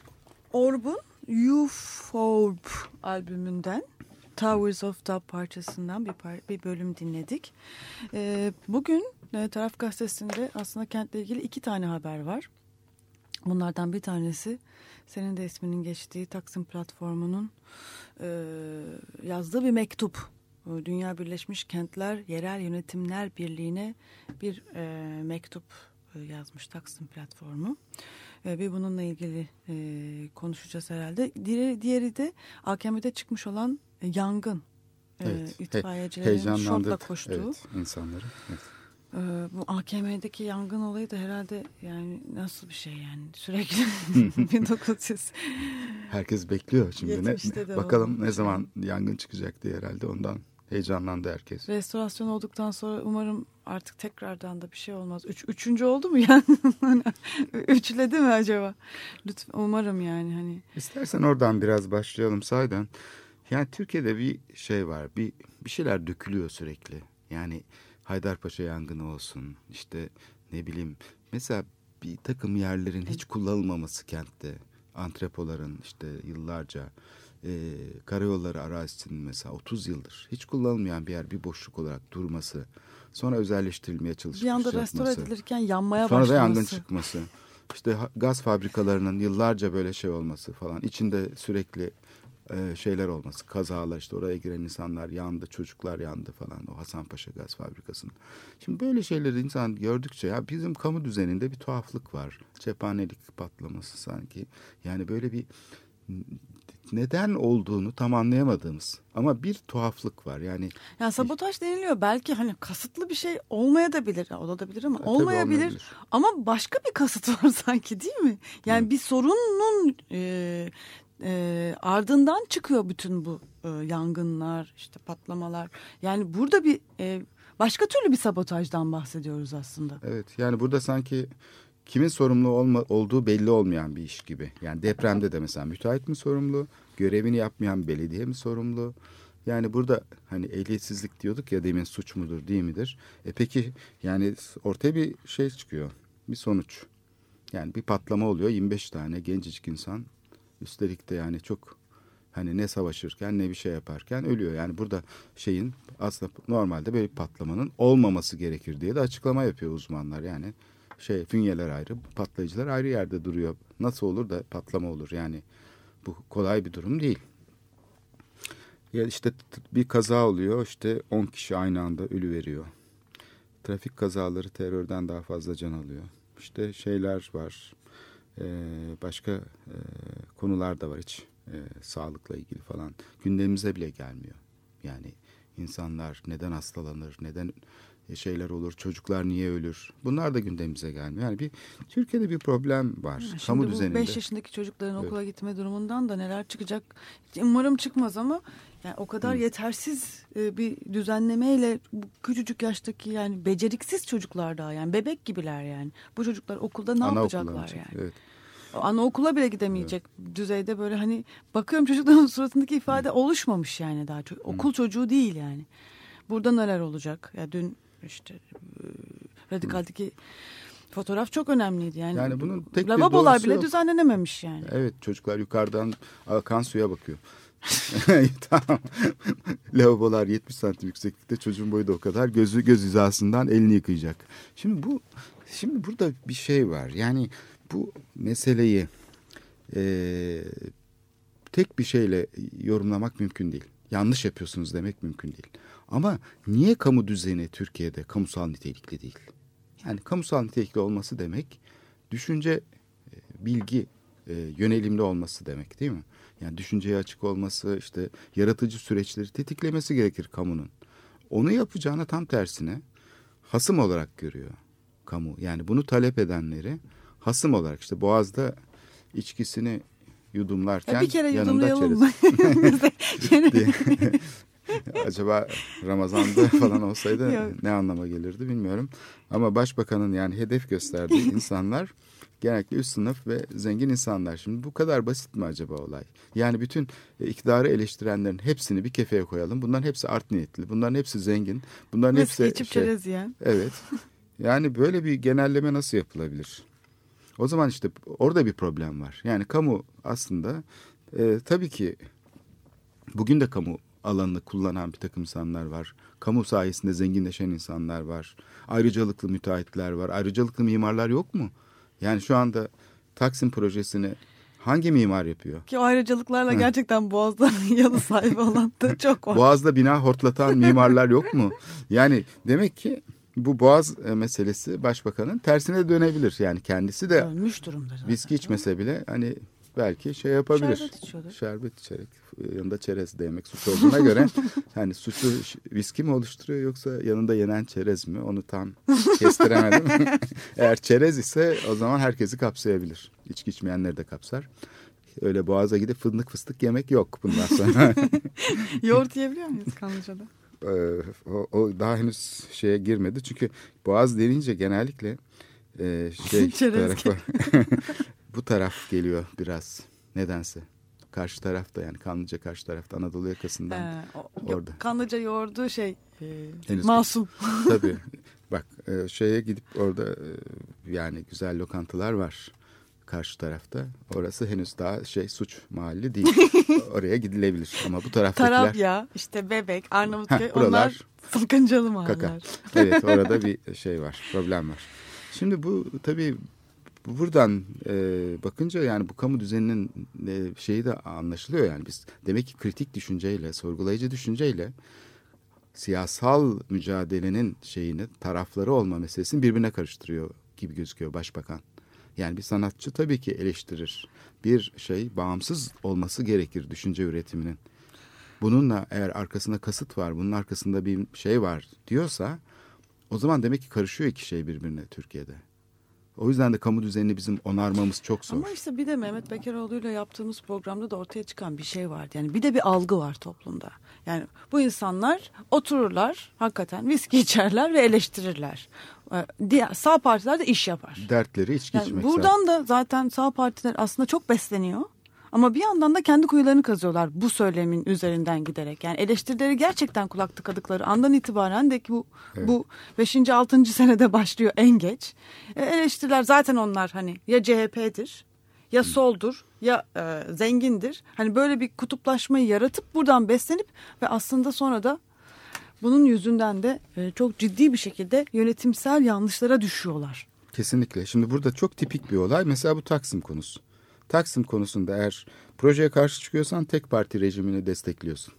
Orb'un Euphorb albümünden Towers of Dub parçasından bir, par bir bölüm dinledik. E, bugün e, Taraf Gazetesi'nde aslında kentle ilgili iki tane haber var. Bunlardan bir tanesi senin de isminin geçtiği Taksim platformunun e, yazdığı bir mektup. E, Dünya Birleşmiş Kentler Yerel Yönetimler Birliği'ne bir e, mektup e, yazmış Taksim platformu. E, ve bununla ilgili e, konuşacağız herhalde. Diğeri, diğeri de AKM'de çıkmış olan e, yangın. E, Evet. İtfaiyecilerin şortla koştuğu. evet, insanları. Evet. Ee, bu AKM'deki yangın olayı da herhalde yani nasıl bir şey yani sürekli 1900 Herkes bekliyor şimdi. Ne, 70'te de bakalım oldu. ne zaman yangın çıkacak diye herhalde ondan heyecanlandı herkes. restorasyon olduktan sonra umarım artık tekrardan da bir şey olmaz. Üç, üçüncü oldu mu yani? Üçledi mi acaba? Lütfen umarım yani hani. İstersen oradan biraz başlayalım saydan. Yani Türkiye'de bir şey var. Bir bir şeyler dökülüyor sürekli. Yani Haydarpaşa yangını olsun. işte ne bileyim mesela bir takım yerlerin hiç kullanılmaması kentte. Antrepoların işte yıllarca e, karayolları arazisinin mesela 30 yıldır hiç kullanılmayan bir yer bir boşluk olarak durması. Sonra özelleştirilmeye çalışılması. Bir anda restore edilirken yanmaya Sonra da başlaması. yangın çıkması. İşte gaz fabrikalarının yıllarca böyle şey olması falan. içinde sürekli e, şeyler olması. Kazalar işte oraya giren insanlar yandı, çocuklar yandı falan. O Hasanpaşa gaz fabrikasının. Şimdi böyle şeyleri insan gördükçe ya bizim kamu düzeninde bir tuhaflık var. Cephanelik patlaması sanki. Yani böyle bir neden olduğunu tam anlayamadığımız ama bir tuhaflık var. Yani Yani sabotaj deniliyor. Belki hani kasıtlı bir şey olmaya da bilir. Olabilir ama tabii olmayabilir. olmayabilir. Ama başka bir kasıt var sanki değil mi? Yani bir sorunun e, e, ardından çıkıyor bütün bu e, yangınlar, işte patlamalar. Yani burada bir e, başka türlü bir sabotajdan bahsediyoruz aslında. Evet yani burada sanki kimin sorumlu olma, olduğu belli olmayan bir iş gibi. Yani depremde de mesela müteahhit mi sorumlu, görevini yapmayan belediye mi sorumlu? Yani burada hani ehliyetsizlik diyorduk ya demin suç mudur değil midir? E peki yani ortaya bir şey çıkıyor, bir sonuç. Yani bir patlama oluyor 25 tane gencecik insan üstelik de yani çok hani ne savaşırken ne bir şey yaparken ölüyor. Yani burada şeyin aslında normalde böyle bir patlamanın olmaması gerekir diye de açıklama yapıyor uzmanlar. Yani şey fünyeler ayrı, patlayıcılar ayrı yerde duruyor. Nasıl olur da patlama olur yani bu kolay bir durum değil. Ya işte bir kaza oluyor işte 10 kişi aynı anda ölü veriyor. Trafik kazaları terörden daha fazla can alıyor. İşte şeyler var. Ee, başka e, konular da var hiç e, sağlıkla ilgili falan. Gündemimize bile gelmiyor. Yani insanlar neden hastalanır, neden şeyler olur, çocuklar niye ölür? Bunlar da gündemimize gelmiyor. Yani bir Türkiye'de bir problem var. Şimdi Kamu bu düzeninde. 5 yaşındaki çocukların Evet. okula gitme durumundan da neler çıkacak? Umarım çıkmaz ama yani o kadar yetersiz e, bir düzenlemeyle bu küçücük yaştaki yani beceriksiz çocuklar daha yani bebek gibiler yani. Bu çocuklar okulda ne Anaokuluna yapacaklar yani? Evet. Anaokula bile gidemeyecek düzeyde böyle hani bakıyorum çocukların suratındaki ifade oluşmamış yani daha çok. Okul çocuğu değil yani. Burada neler olacak? Ya dün işte e, radikaldeki fotoğraf çok önemliydi yani. Yani bunun tek bir Lavabolar bile yok. düzenlenememiş yani. Evet çocuklar yukarıdan akan suya bakıyor. tamam. Lavabolar 70 santim yükseklikte çocuğun boyu da o kadar gözü göz hizasından elini yıkayacak. Şimdi bu şimdi burada bir şey var. Yani bu meseleyi e, tek bir şeyle yorumlamak mümkün değil. Yanlış yapıyorsunuz demek mümkün değil. Ama niye kamu düzeni Türkiye'de kamusal nitelikli değil? Yani kamusal nitelikli olması demek düşünce, e, bilgi e, yönelimli olması demek değil mi? Yani düşünceye açık olması, işte yaratıcı süreçleri tetiklemesi gerekir kamunun. Onu yapacağına tam tersine hasım olarak görüyor kamu. Yani bunu talep edenleri hasım olarak işte Boğaz'da içkisini yudumlarken Ya bir kere yanında çerez. Acaba Ramazan'da falan olsaydı Yok. ne anlama gelirdi bilmiyorum. Ama başbakanın yani hedef gösterdiği insanlar genellikle üst sınıf ve zengin insanlar. Şimdi bu kadar basit mi acaba olay? Yani bütün e, iktidarı eleştirenlerin hepsini bir kefeye koyalım. Bunların hepsi art niyetli. Bunların hepsi zengin. Bunların Viski hepsi içip şey, çerez yiyen. Evet. Yani böyle bir genelleme nasıl yapılabilir? O zaman işte orada bir problem var. Yani kamu aslında e, tabii ki bugün de kamu alanını kullanan bir takım insanlar var. Kamu sayesinde zenginleşen insanlar var. Ayrıcalıklı müteahhitler var. Ayrıcalıklı mimarlar yok mu? Yani şu anda Taksim projesini hangi mimar yapıyor? Ki ayrıcalıklarla gerçekten Boğaz'da yanı sahibi olan da çok var. Boğaz'da bina hortlatan mimarlar yok mu? Yani demek ki bu Boğaz e, meselesi başbakanın tersine dönebilir. Yani kendisi de Ölmüş durumda. zaten. viski içmese bile hani belki şey yapabilir. Şerbet içiyordur. Şerbet içerek e, yanında çerez de yemek suç olduğuna göre hani suçu viski mi oluşturuyor yoksa yanında yenen çerez mi onu tam kestiremedim. Eğer çerez ise o zaman herkesi kapsayabilir. İçki içmeyenleri de kapsar. Öyle boğaza gidip fındık fıstık yemek yok bundan sonra. Yoğurt yiyebiliyor muyuz Kanlıca'da? Ee, o, o daha henüz şeye girmedi. Çünkü boğaz denince genellikle e, şey Çerez tarafa, bu taraf geliyor biraz nedense. Karşı tarafta yani Kanlıca karşı tarafta Anadolu yakasından. He, o- Orada. Kanlıca yoğurdu şey e, Henüz- masum. Tabii bak e, şeye gidip orada e, yani güzel lokantalar var karşı tarafta. Orası henüz daha şey suç mahalli değil. Oraya gidilebilir ama bu taraftakiler Tarabya, işte Bebek, Arnavutköy Heh, buralar onlar sakıncalı kaka. mahalleler. Evet orada bir şey var problem var. Şimdi bu tabii buradan e, bakınca yani bu kamu düzeninin e, şeyi de anlaşılıyor yani biz demek ki kritik düşünceyle sorgulayıcı düşünceyle siyasal mücadelenin şeyini tarafları olma meselesini birbirine karıştırıyor gibi gözüküyor başbakan. Yani bir sanatçı tabii ki eleştirir. Bir şey bağımsız olması gerekir düşünce üretiminin. Bununla eğer arkasında kasıt var, bunun arkasında bir şey var diyorsa o zaman demek ki karışıyor iki şey birbirine Türkiye'de. O yüzden de kamu düzenini bizim onarmamız çok zor. Ama işte bir de Mehmet Bekaroğlu'yla yaptığımız programda da ortaya çıkan bir şey vardı. Yani bir de bir algı var toplumda. Yani bu insanlar otururlar hakikaten viski içerler ve eleştirirler. Ee, Diğer, sağ partiler de iş yapar. Dertleri içki Yani içmek buradan da zaten sağ partiler aslında çok besleniyor. Ama bir yandan da kendi kuyularını kazıyorlar bu söylemin üzerinden giderek. Yani eleştirileri gerçekten kulak tıkadıkları andan itibaren de ki bu bu 5. 6. senede başlıyor en geç. E, eleştiriler zaten onlar hani ya CHP'dir ya soldur ya e, zengindir. Hani böyle bir kutuplaşmayı yaratıp buradan beslenip ve aslında sonra da bunun yüzünden de e, çok ciddi bir şekilde yönetimsel yanlışlara düşüyorlar. Kesinlikle. Şimdi burada çok tipik bir olay. Mesela bu Taksim konusu. Taksim konusunda eğer projeye karşı çıkıyorsan tek parti rejimini destekliyorsun.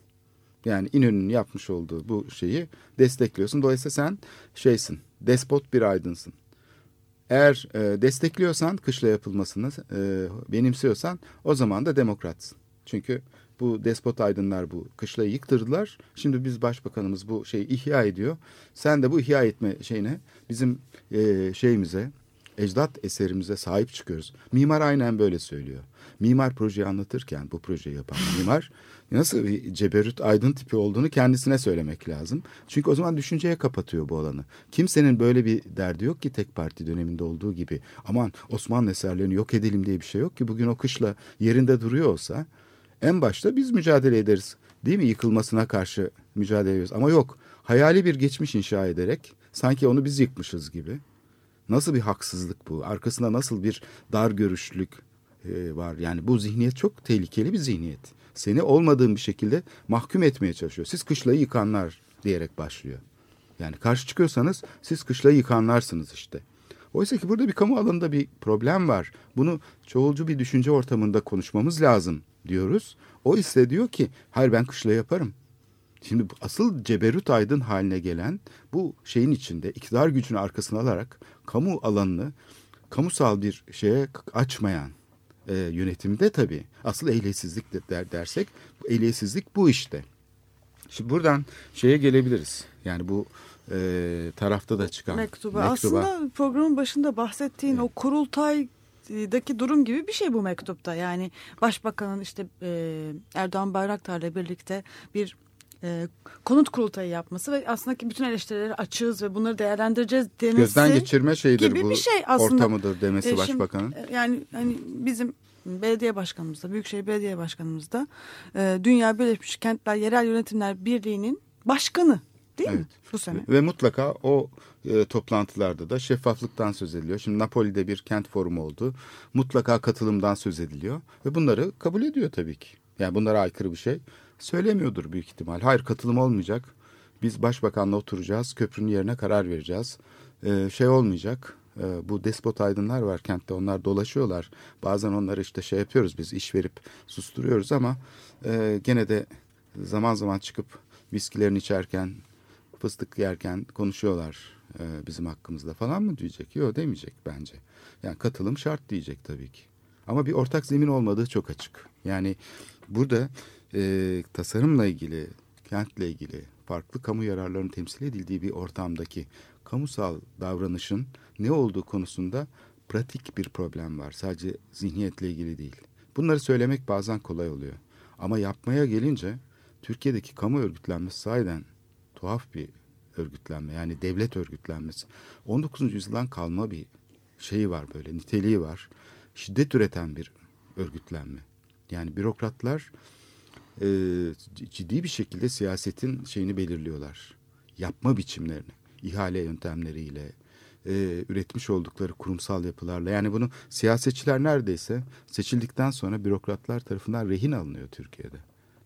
Yani İnönü'nün yapmış olduğu bu şeyi destekliyorsun. Dolayısıyla sen şeysin, despot bir aydınsın. Eğer e, destekliyorsan kışla yapılmasını e, benimsiyorsan o zaman da demokratsın. Çünkü bu despot aydınlar bu kışlayı yıktırdılar. Şimdi biz başbakanımız bu şeyi ihya ediyor. Sen de bu ihya etme şeyine bizim e, şeyimize ecdat eserimize sahip çıkıyoruz. Mimar aynen böyle söylüyor. Mimar projeyi anlatırken bu projeyi yapan mimar nasıl bir ceberut aydın tipi olduğunu kendisine söylemek lazım. Çünkü o zaman düşünceye kapatıyor bu alanı. Kimsenin böyle bir derdi yok ki tek parti döneminde olduğu gibi. Aman Osmanlı eserlerini yok edelim diye bir şey yok ki. Bugün o kışla yerinde duruyor olsa en başta biz mücadele ederiz. Değil mi? Yıkılmasına karşı mücadele ediyoruz. Ama yok. Hayali bir geçmiş inşa ederek sanki onu biz yıkmışız gibi. Nasıl bir haksızlık bu? Arkasında nasıl bir dar görüşlülük e, var? Yani bu zihniyet çok tehlikeli bir zihniyet. Seni olmadığın bir şekilde mahkum etmeye çalışıyor. Siz kışlayı yıkanlar diyerek başlıyor. Yani karşı çıkıyorsanız siz kışlayı yıkanlarsınız işte. Oysa ki burada bir kamu alanında bir problem var. Bunu çoğulcu bir düşünce ortamında konuşmamız lazım diyoruz. O ise diyor ki hayır ben kışla yaparım. Şimdi asıl ceberut aydın haline gelen bu şeyin içinde iktidar gücünü arkasına alarak kamu alanını kamusal bir şeye açmayan e, yönetimde tabii asıl ehliyetsizlik de der, dersek ehliyetsizlik bu işte. Şimdi buradan şeye gelebiliriz. Yani bu e, tarafta da çıkan mektuba. mektuba. Aslında programın başında bahsettiğin o kurultaydaki durum gibi bir şey bu mektupta. Yani başbakanın işte e, Erdoğan Bayraktar'la birlikte bir e, konut kurultayı yapması ve aslında ki bütün eleştirileri açığız ve bunları değerlendireceğiz demesi. Gözden geçirme şeyidir gibi bu bir şey aslında. ortamıdır demesi E, şimdi, başbakanın. e, yani hani bizim belediye başkanımız da Büyükşehir Belediye Başkanımız da e, Dünya Birleşmiş Kentler Yerel Yönetimler Birliği'nin başkanı. Değil mi Evet. bu sene? Ve mutlaka o e, toplantılarda da şeffaflıktan söz ediliyor. Şimdi Napoli'de bir kent forumu oldu. Mutlaka katılımdan söz ediliyor. Ve bunları kabul ediyor tabii ki. Yani bunlara aykırı bir şey söylemiyordur büyük ihtimal. Hayır katılım olmayacak. Biz başbakanla oturacağız. Köprünün yerine karar vereceğiz. E, şey olmayacak. E, bu despot aydınlar var kentte. Onlar dolaşıyorlar. Bazen onları işte şey yapıyoruz biz iş verip susturuyoruz ama e, gene de zaman zaman çıkıp viskilerini içerken fıstık yerken konuşuyorlar e, bizim hakkımızda falan mı diyecek? Yok demeyecek bence. Yani katılım şart diyecek tabii ki. Ama bir ortak zemin olmadığı çok açık. Yani burada e, tasarımla ilgili, kentle ilgili farklı kamu yararlarının temsil edildiği bir ortamdaki kamusal davranışın ne olduğu konusunda pratik bir problem var. Sadece zihniyetle ilgili değil. Bunları söylemek bazen kolay oluyor. Ama yapmaya gelince Türkiye'deki kamu örgütlenmesi sahiden tuhaf bir örgütlenme. Yani devlet örgütlenmesi. 19. yüzyıldan kalma bir şeyi var böyle niteliği var. Şiddet üreten bir örgütlenme. Yani bürokratlar e, ciddi bir şekilde siyasetin şeyini belirliyorlar. Yapma biçimlerini, ihale yöntemleriyle, e, üretmiş oldukları kurumsal yapılarla. Yani bunu siyasetçiler neredeyse seçildikten sonra bürokratlar tarafından rehin alınıyor Türkiye'de.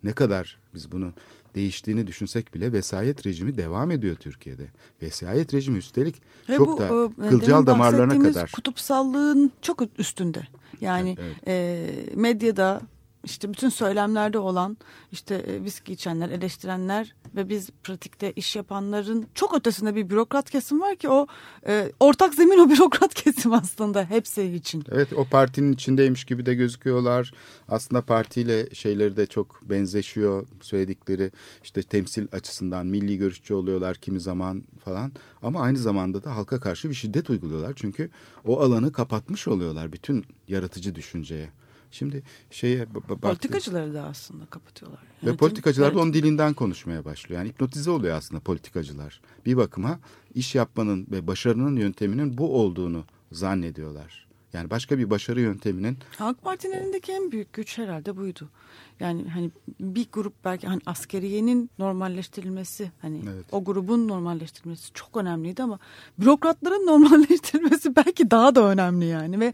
Ne kadar biz bunu değiştiğini düşünsek bile vesayet rejimi devam ediyor Türkiye'de. Vesayet rejimi üstelik Ve çok bu, da e, kılcal damarlarına kadar. kutupsallığın çok üstünde. Yani Evet, e, medyada işte bütün söylemlerde olan işte e, viski içenler, eleştirenler ve biz pratikte iş yapanların çok ötesinde bir bürokrat kesim var ki o e, ortak zemin o bürokrat kesim aslında hepsi için. Evet o partinin içindeymiş gibi de gözüküyorlar. Aslında partiyle şeyleri de çok benzeşiyor söyledikleri işte temsil açısından milli görüşçü oluyorlar kimi zaman falan. Ama aynı zamanda da halka karşı bir şiddet uyguluyorlar. Çünkü o alanı kapatmış oluyorlar bütün yaratıcı düşünceye. Şimdi şeye Politikacıları da aslında kapatıyorlar. ve Yönetim- politikacılar da onun dilinden konuşmaya başlıyor. Yani hipnotize oluyor aslında politikacılar. Bir bakıma iş yapmanın ve başarının yönteminin bu olduğunu zannediyorlar. Yani başka bir başarı yönteminin Halk Parti'nin elindeki en büyük güç herhalde buydu. Yani hani bir grup belki hani askeriyenin normalleştirilmesi hani Evet. o grubun normalleştirilmesi çok önemliydi ama bürokratların normalleştirilmesi belki daha da önemli yani ve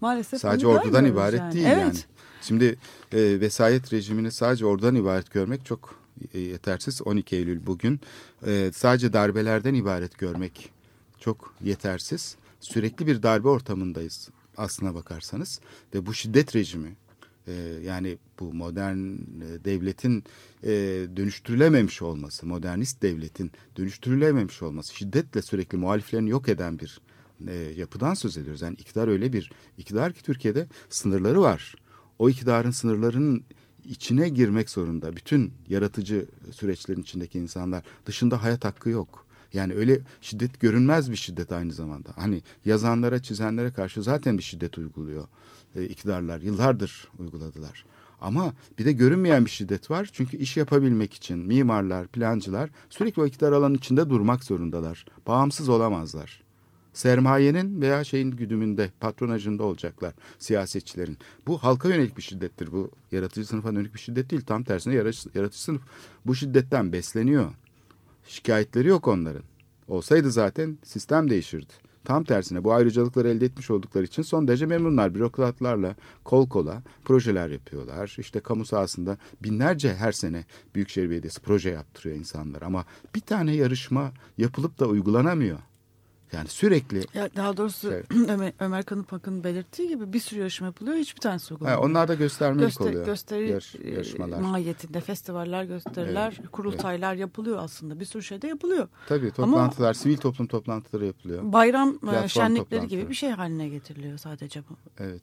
maalesef sadece ordudan ibaret yani. değil evet. yani. Şimdi e, vesayet rejimini sadece oradan ibaret görmek çok e, yetersiz. 12 Eylül bugün e, sadece darbelerden ibaret görmek çok yetersiz. Sürekli bir darbe ortamındayız aslına bakarsanız ve bu şiddet rejimi e, yani bu modern e, devletin e, dönüştürülememiş olması, modernist devletin dönüştürülememiş olması, şiddetle sürekli muhaliflerini yok eden bir e, yapıdan söz ediyoruz. Yani iktidar öyle bir iktidar ki Türkiye'de sınırları var. O iktidarın sınırlarının içine girmek zorunda. Bütün yaratıcı süreçlerin içindeki insanlar dışında hayat hakkı yok. Yani öyle şiddet görünmez bir şiddet aynı zamanda. Hani yazanlara, çizenlere karşı zaten bir şiddet uyguluyor e, iktidarlar. Yıllardır uyguladılar. Ama bir de görünmeyen bir şiddet var. Çünkü iş yapabilmek için mimarlar, plancılar sürekli o iktidar alanının içinde durmak zorundalar. Bağımsız olamazlar. Sermayenin veya şeyin güdümünde, patronajında olacaklar siyasetçilerin. Bu halka yönelik bir şiddettir. Bu yaratıcı sınıfa yönelik bir şiddet değil. Tam tersine yaratıcı, sınıf bu şiddetten besleniyor. Şikayetleri yok onların. Olsaydı zaten sistem değişirdi. Tam tersine bu ayrıcalıkları elde etmiş oldukları için son derece memnunlar. Bürokratlarla kol kola projeler yapıyorlar. İşte kamu sahasında binlerce her sene Büyükşehir Belediyesi proje yaptırıyor insanlar. Ama bir tane yarışma yapılıp da uygulanamıyor. Yani sürekli Ya daha doğrusu Evet. Ömer, Ömer Kanıpak'ın belirttiği gibi bir sürü yarışma yapılıyor. Hiçbir tanesi uygulanmıyor. onlar da göstermelik Göster- oluyor. gösteri Yarış- e, yarışmalar. mahiyetinde festivaller, gösteriler, Evet, kurultaylar yapılıyor aslında. Bir sürü şey de yapılıyor. Tabii Ama- toplantılar, sivil toplum toplantıları yapılıyor. Bayram e, Platform şenlikleri gibi bir şey haline getiriliyor sadece bu. Evet.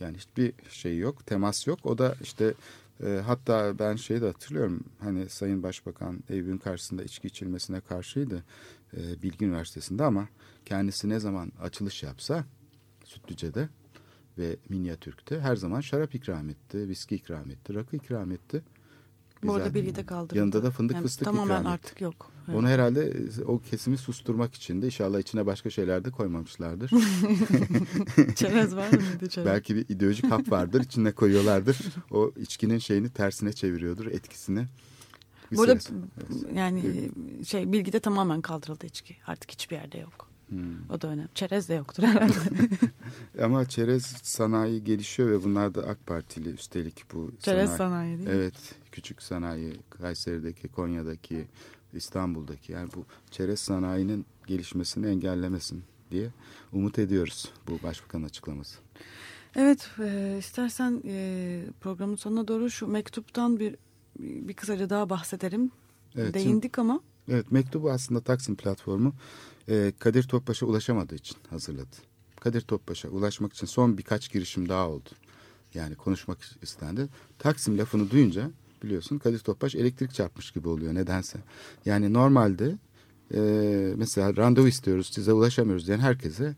Yani hiçbir şey yok, temas yok. O da işte e, hatta ben şeyi de hatırlıyorum. Hani Sayın Başbakan evin karşısında içki içilmesine karşıydı e, Bilgi Üniversitesi'nde ama kendisi ne zaman açılış yapsa Sütlüce'de ve Minyatürk'te her zaman şarap ikram etti, viski ikram etti, rakı ikram etti. Bu arada bilgi de kaldırıldı. Yanında da fındık Yani fıstık Tamamen ikram etti. artık yok. Evet. Onu herhalde e, o kesimi susturmak için de inşallah içine başka şeyler de koymamışlardır. Çerez var mıydı çerez? Belki bir ideolojik hap vardır. içine koyuyorlardır. O içkinin şeyini tersine çeviriyordur etkisini. Bir Burada sonra. yani şey bilgide tamamen kaldırıldı içki. Artık hiçbir yerde yok. Hmm. O da önemli. Çerez de yoktur herhalde. Ama çerez sanayi gelişiyor ve bunlar da AK Partili üstelik bu Çerez sanayi değil mi? Evet, küçük sanayi Kayseri'deki, Konya'daki, İstanbul'daki yani bu çerez sanayinin gelişmesini engellemesin diye umut ediyoruz bu başbakanın açıklaması. Evet, e, istersen e, programın sonuna doğru şu mektuptan bir bir kısaca daha bahsedelim. Evet, Değindik ama Evet, mektubu aslında Taksim platformu e, Kadir Topbaş'a ulaşamadığı için hazırladı. Kadir Topbaş'a ulaşmak için son birkaç girişim daha oldu. Yani konuşmak istendi. Taksim lafını duyunca biliyorsun Kadir Topbaş elektrik çarpmış gibi oluyor nedense. Yani normalde e, mesela randevu istiyoruz size ulaşamıyoruz diyen herkese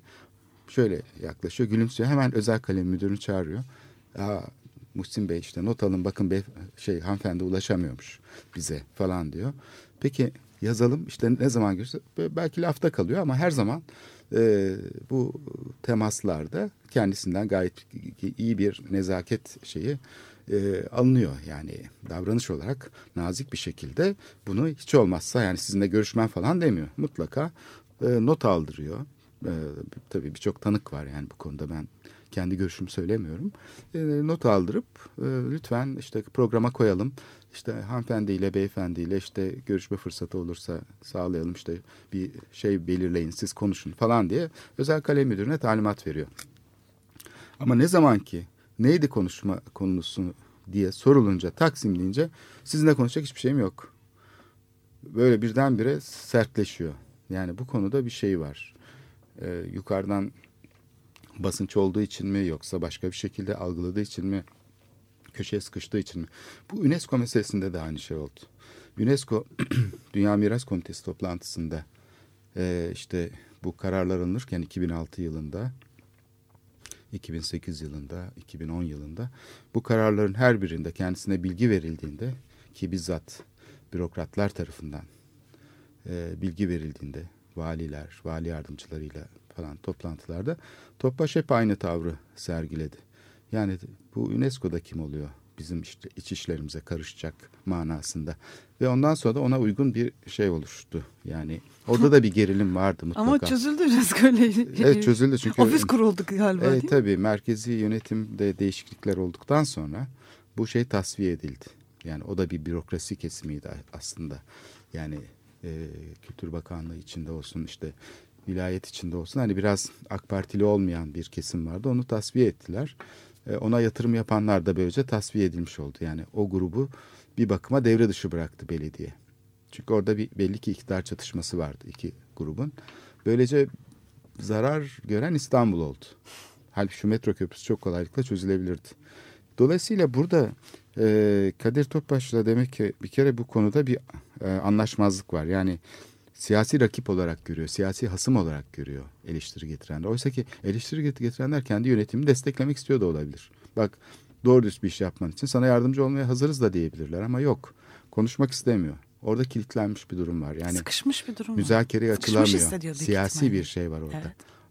şöyle yaklaşıyor gülümsüyor. Hemen özel kalem müdürünü çağırıyor. Aa, Muhsin Bey işte not alın bakın bey, şey hanımefendi ulaşamıyormuş bize falan diyor. Peki yazalım işte ne zaman görürse belki lafta kalıyor ama her zaman e, bu temaslarda kendisinden gayet iyi bir nezaket şeyi e, alınıyor. Yani davranış olarak nazik bir şekilde bunu hiç olmazsa yani sizinle görüşmem falan demiyor. Mutlaka e, not aldırıyor. E, tabii birçok tanık var yani bu konuda ben kendi görüşümü söylemiyorum. E, not aldırıp e, lütfen işte programa koyalım. İşte hanımefendiyle beyefendiyle işte görüşme fırsatı olursa sağlayalım işte bir şey belirleyin siz konuşun falan diye özel kalem müdürüne talimat veriyor. Ama ne zaman ki neydi konuşma konusu diye sorulunca Taksim deyince sizinle konuşacak hiçbir şeyim yok. Böyle birdenbire sertleşiyor. Yani bu konuda bir şey var. Ee, yukarıdan basınç olduğu için mi yoksa başka bir şekilde algıladığı için mi köşeye sıkıştığı için mi? Bu UNESCO meselesinde de aynı şey oldu. UNESCO Dünya Miras Komitesi toplantısında e, işte bu kararlar alınırken 2006 yılında 2008 yılında 2010 yılında bu kararların her birinde kendisine bilgi verildiğinde ki bizzat bürokratlar tarafından e, bilgi verildiğinde valiler, vali yardımcılarıyla falan toplantılarda Topbaş hep aynı tavrı sergiledi. Yani bu UNESCO'da kim oluyor? Bizim işte iç işlerimize karışacak manasında. Ve ondan sonra da ona uygun bir şey oluştu. Yani orada da bir gerilim vardı mutlaka. ama çözüldü biraz öyle. Evet çözüldü çünkü. Ofis kuruldu galiba Evet değil mi? tabii merkezi yönetimde değişiklikler olduktan sonra bu şey tasfiye edildi. Yani o da bir bürokrasi kesimiydi aslında. Yani e, Kültür Bakanlığı içinde olsun işte vilayet içinde olsun hani biraz AK Partili olmayan bir kesim vardı. Onu tasfiye ettiler. E, ona yatırım yapanlar da böylece tasfiye edilmiş oldu. Yani o grubu bir bakıma devre dışı bıraktı belediye. Çünkü orada bir belli ki iktidar çatışması vardı iki grubun. Böylece zarar gören İstanbul oldu. Halbuki şu metro köprüsü çok kolaylıkla çözülebilirdi. Dolayısıyla burada e, Kadir Topbaş'la demek ki bir kere bu konuda bir e, anlaşmazlık var. Yani siyasi rakip olarak görüyor, siyasi hasım olarak görüyor eleştiri getirenler. Oysa ki eleştiri getirenler kendi yönetimini desteklemek istiyor da olabilir. Bak doğru düz bir iş yapman için sana yardımcı olmaya hazırız da diyebilirler ama yok. Konuşmak istemiyor. Orada kilitlenmiş bir durum var. Yani Sıkışmış bir durum müzakereye açılamıyor. Siyasi ihtimalle. bir şey var orada.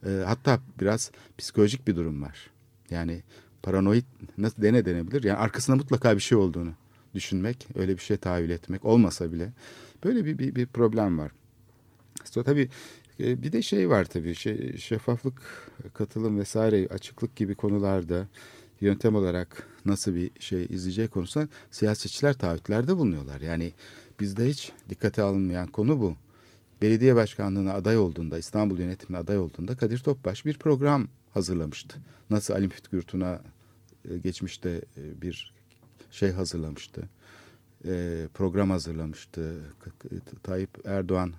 Evet. Ee, hatta biraz psikolojik bir durum var. Yani paranoid nasıl dene denebilir? Yani arkasında mutlaka bir şey olduğunu düşünmek, öyle bir şey tahayyül etmek olmasa bile böyle bir, bir, bir problem var. Sonra tabii e, bir de şey var tabii şey, şeffaflık, katılım vesaire açıklık gibi konularda yöntem olarak nasıl bir şey izleyeceği konusunda siyasetçiler taahhütlerde bulunuyorlar. Yani bizde hiç dikkate alınmayan konu bu. Belediye başkanlığına aday olduğunda, İstanbul yönetimine aday olduğunda Kadir Topbaş bir program hazırlamıştı. Nasıl Ali Müftü Gürtun'a e, geçmişte e, bir şey hazırlamıştı. Program hazırlamıştı. Tayyip Erdoğan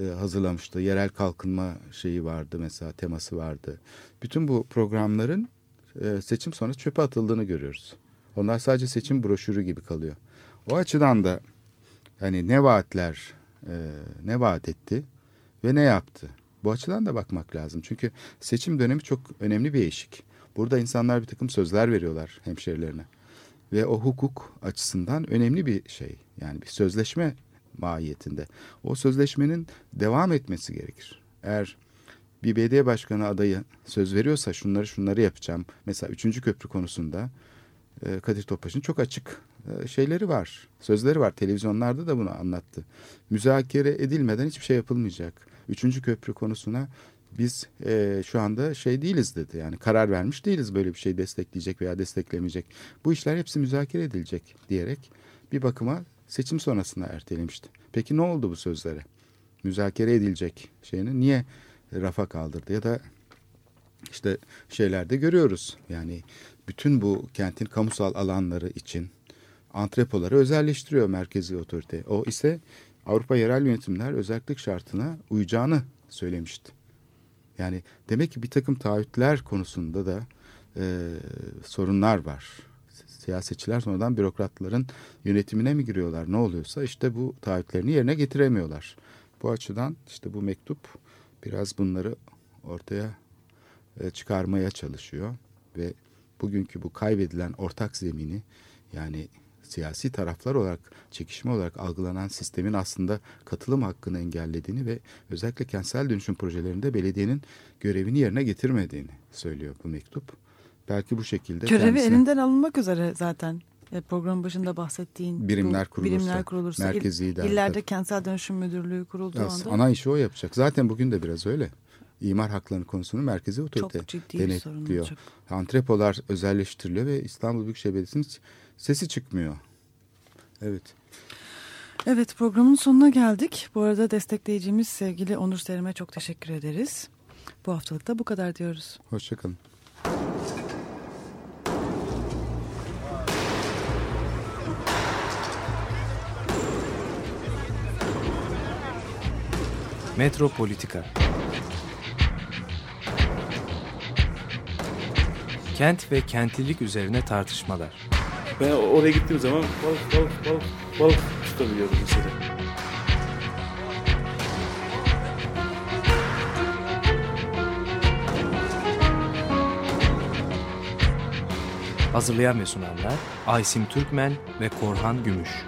e, hazırlamıştı. Yerel kalkınma şeyi vardı mesela teması vardı. Bütün bu programların e, seçim sonrası çöpe atıldığını görüyoruz. Onlar sadece seçim broşürü gibi kalıyor. O açıdan da hani ne vaatler e, ne vaat etti ve ne yaptı? Bu açıdan da bakmak lazım. Çünkü seçim dönemi çok önemli bir eşik. Burada insanlar bir takım sözler veriyorlar hemşerilerine. Ve o hukuk açısından önemli bir şey. Yani bir sözleşme mahiyetinde. O sözleşmenin devam etmesi gerekir. Eğer bir belediye başkanı adayı söz veriyorsa şunları şunları yapacağım. Mesela üçüncü köprü konusunda e, Kadir Topbaş'ın çok açık e, şeyleri var. Sözleri var. Televizyonlarda da bunu anlattı. Müzakere edilmeden hiçbir şey yapılmayacak. Üçüncü köprü konusuna biz e, şu anda şey değiliz dedi. Yani karar vermiş değiliz böyle bir şey destekleyecek veya desteklemeyecek. Bu işler hepsi müzakere edilecek diyerek bir bakıma seçim sonrasına ertelemişti. Peki ne oldu bu sözlere? Müzakere edilecek şeyini niye rafa kaldırdı ya da işte şeylerde görüyoruz. Yani bütün bu kentin kamusal alanları için antrepoları özelleştiriyor merkezi otorite. O ise Avrupa yerel yönetimler özellik şartına uyacağını söylemişti. Yani demek ki bir takım taahhütler konusunda da e, sorunlar var. Siyasetçiler sonradan bürokratların yönetimine mi giriyorlar ne oluyorsa işte bu taahhütlerini yerine getiremiyorlar. Bu açıdan işte bu mektup biraz bunları ortaya e, çıkarmaya çalışıyor ve bugünkü bu kaybedilen ortak zemini yani siyasi taraflar olarak çekişme olarak algılanan sistemin aslında katılım hakkını engellediğini ve özellikle kentsel dönüşüm projelerinde belediyenin görevini yerine getirmediğini söylüyor bu mektup. Belki bu şekilde Görevi kendisine... elinden alınmak üzere zaten. E, Programın başında bahsettiğin birimler kurulursa, birimler kurulursa merkezi il, illerde tabii. kentsel dönüşüm müdürlüğü kurulduğu Ya, anda ana işi o yapacak. Zaten bugün de biraz öyle. İmar haklarının konusunu merkezi otorite denetliyor. Antrepolar özelleştiriliyor ve İstanbul Büyükşehir Belediyesi'nin sesi çıkmıyor. Evet. Evet programın sonuna geldik. Bu arada destekleyicimiz sevgili Onur Serim'e çok teşekkür ederiz. Bu haftalık da bu kadar diyoruz. Hoşçakalın. Metropolitika Kent ve kentlilik üzerine tartışmalar. Ben oraya gittiğim zaman balık balık balık balık tutabiliyordum mesela. Hazırlayan ve sunanlar Aysim Türkmen ve Korhan Gümüş.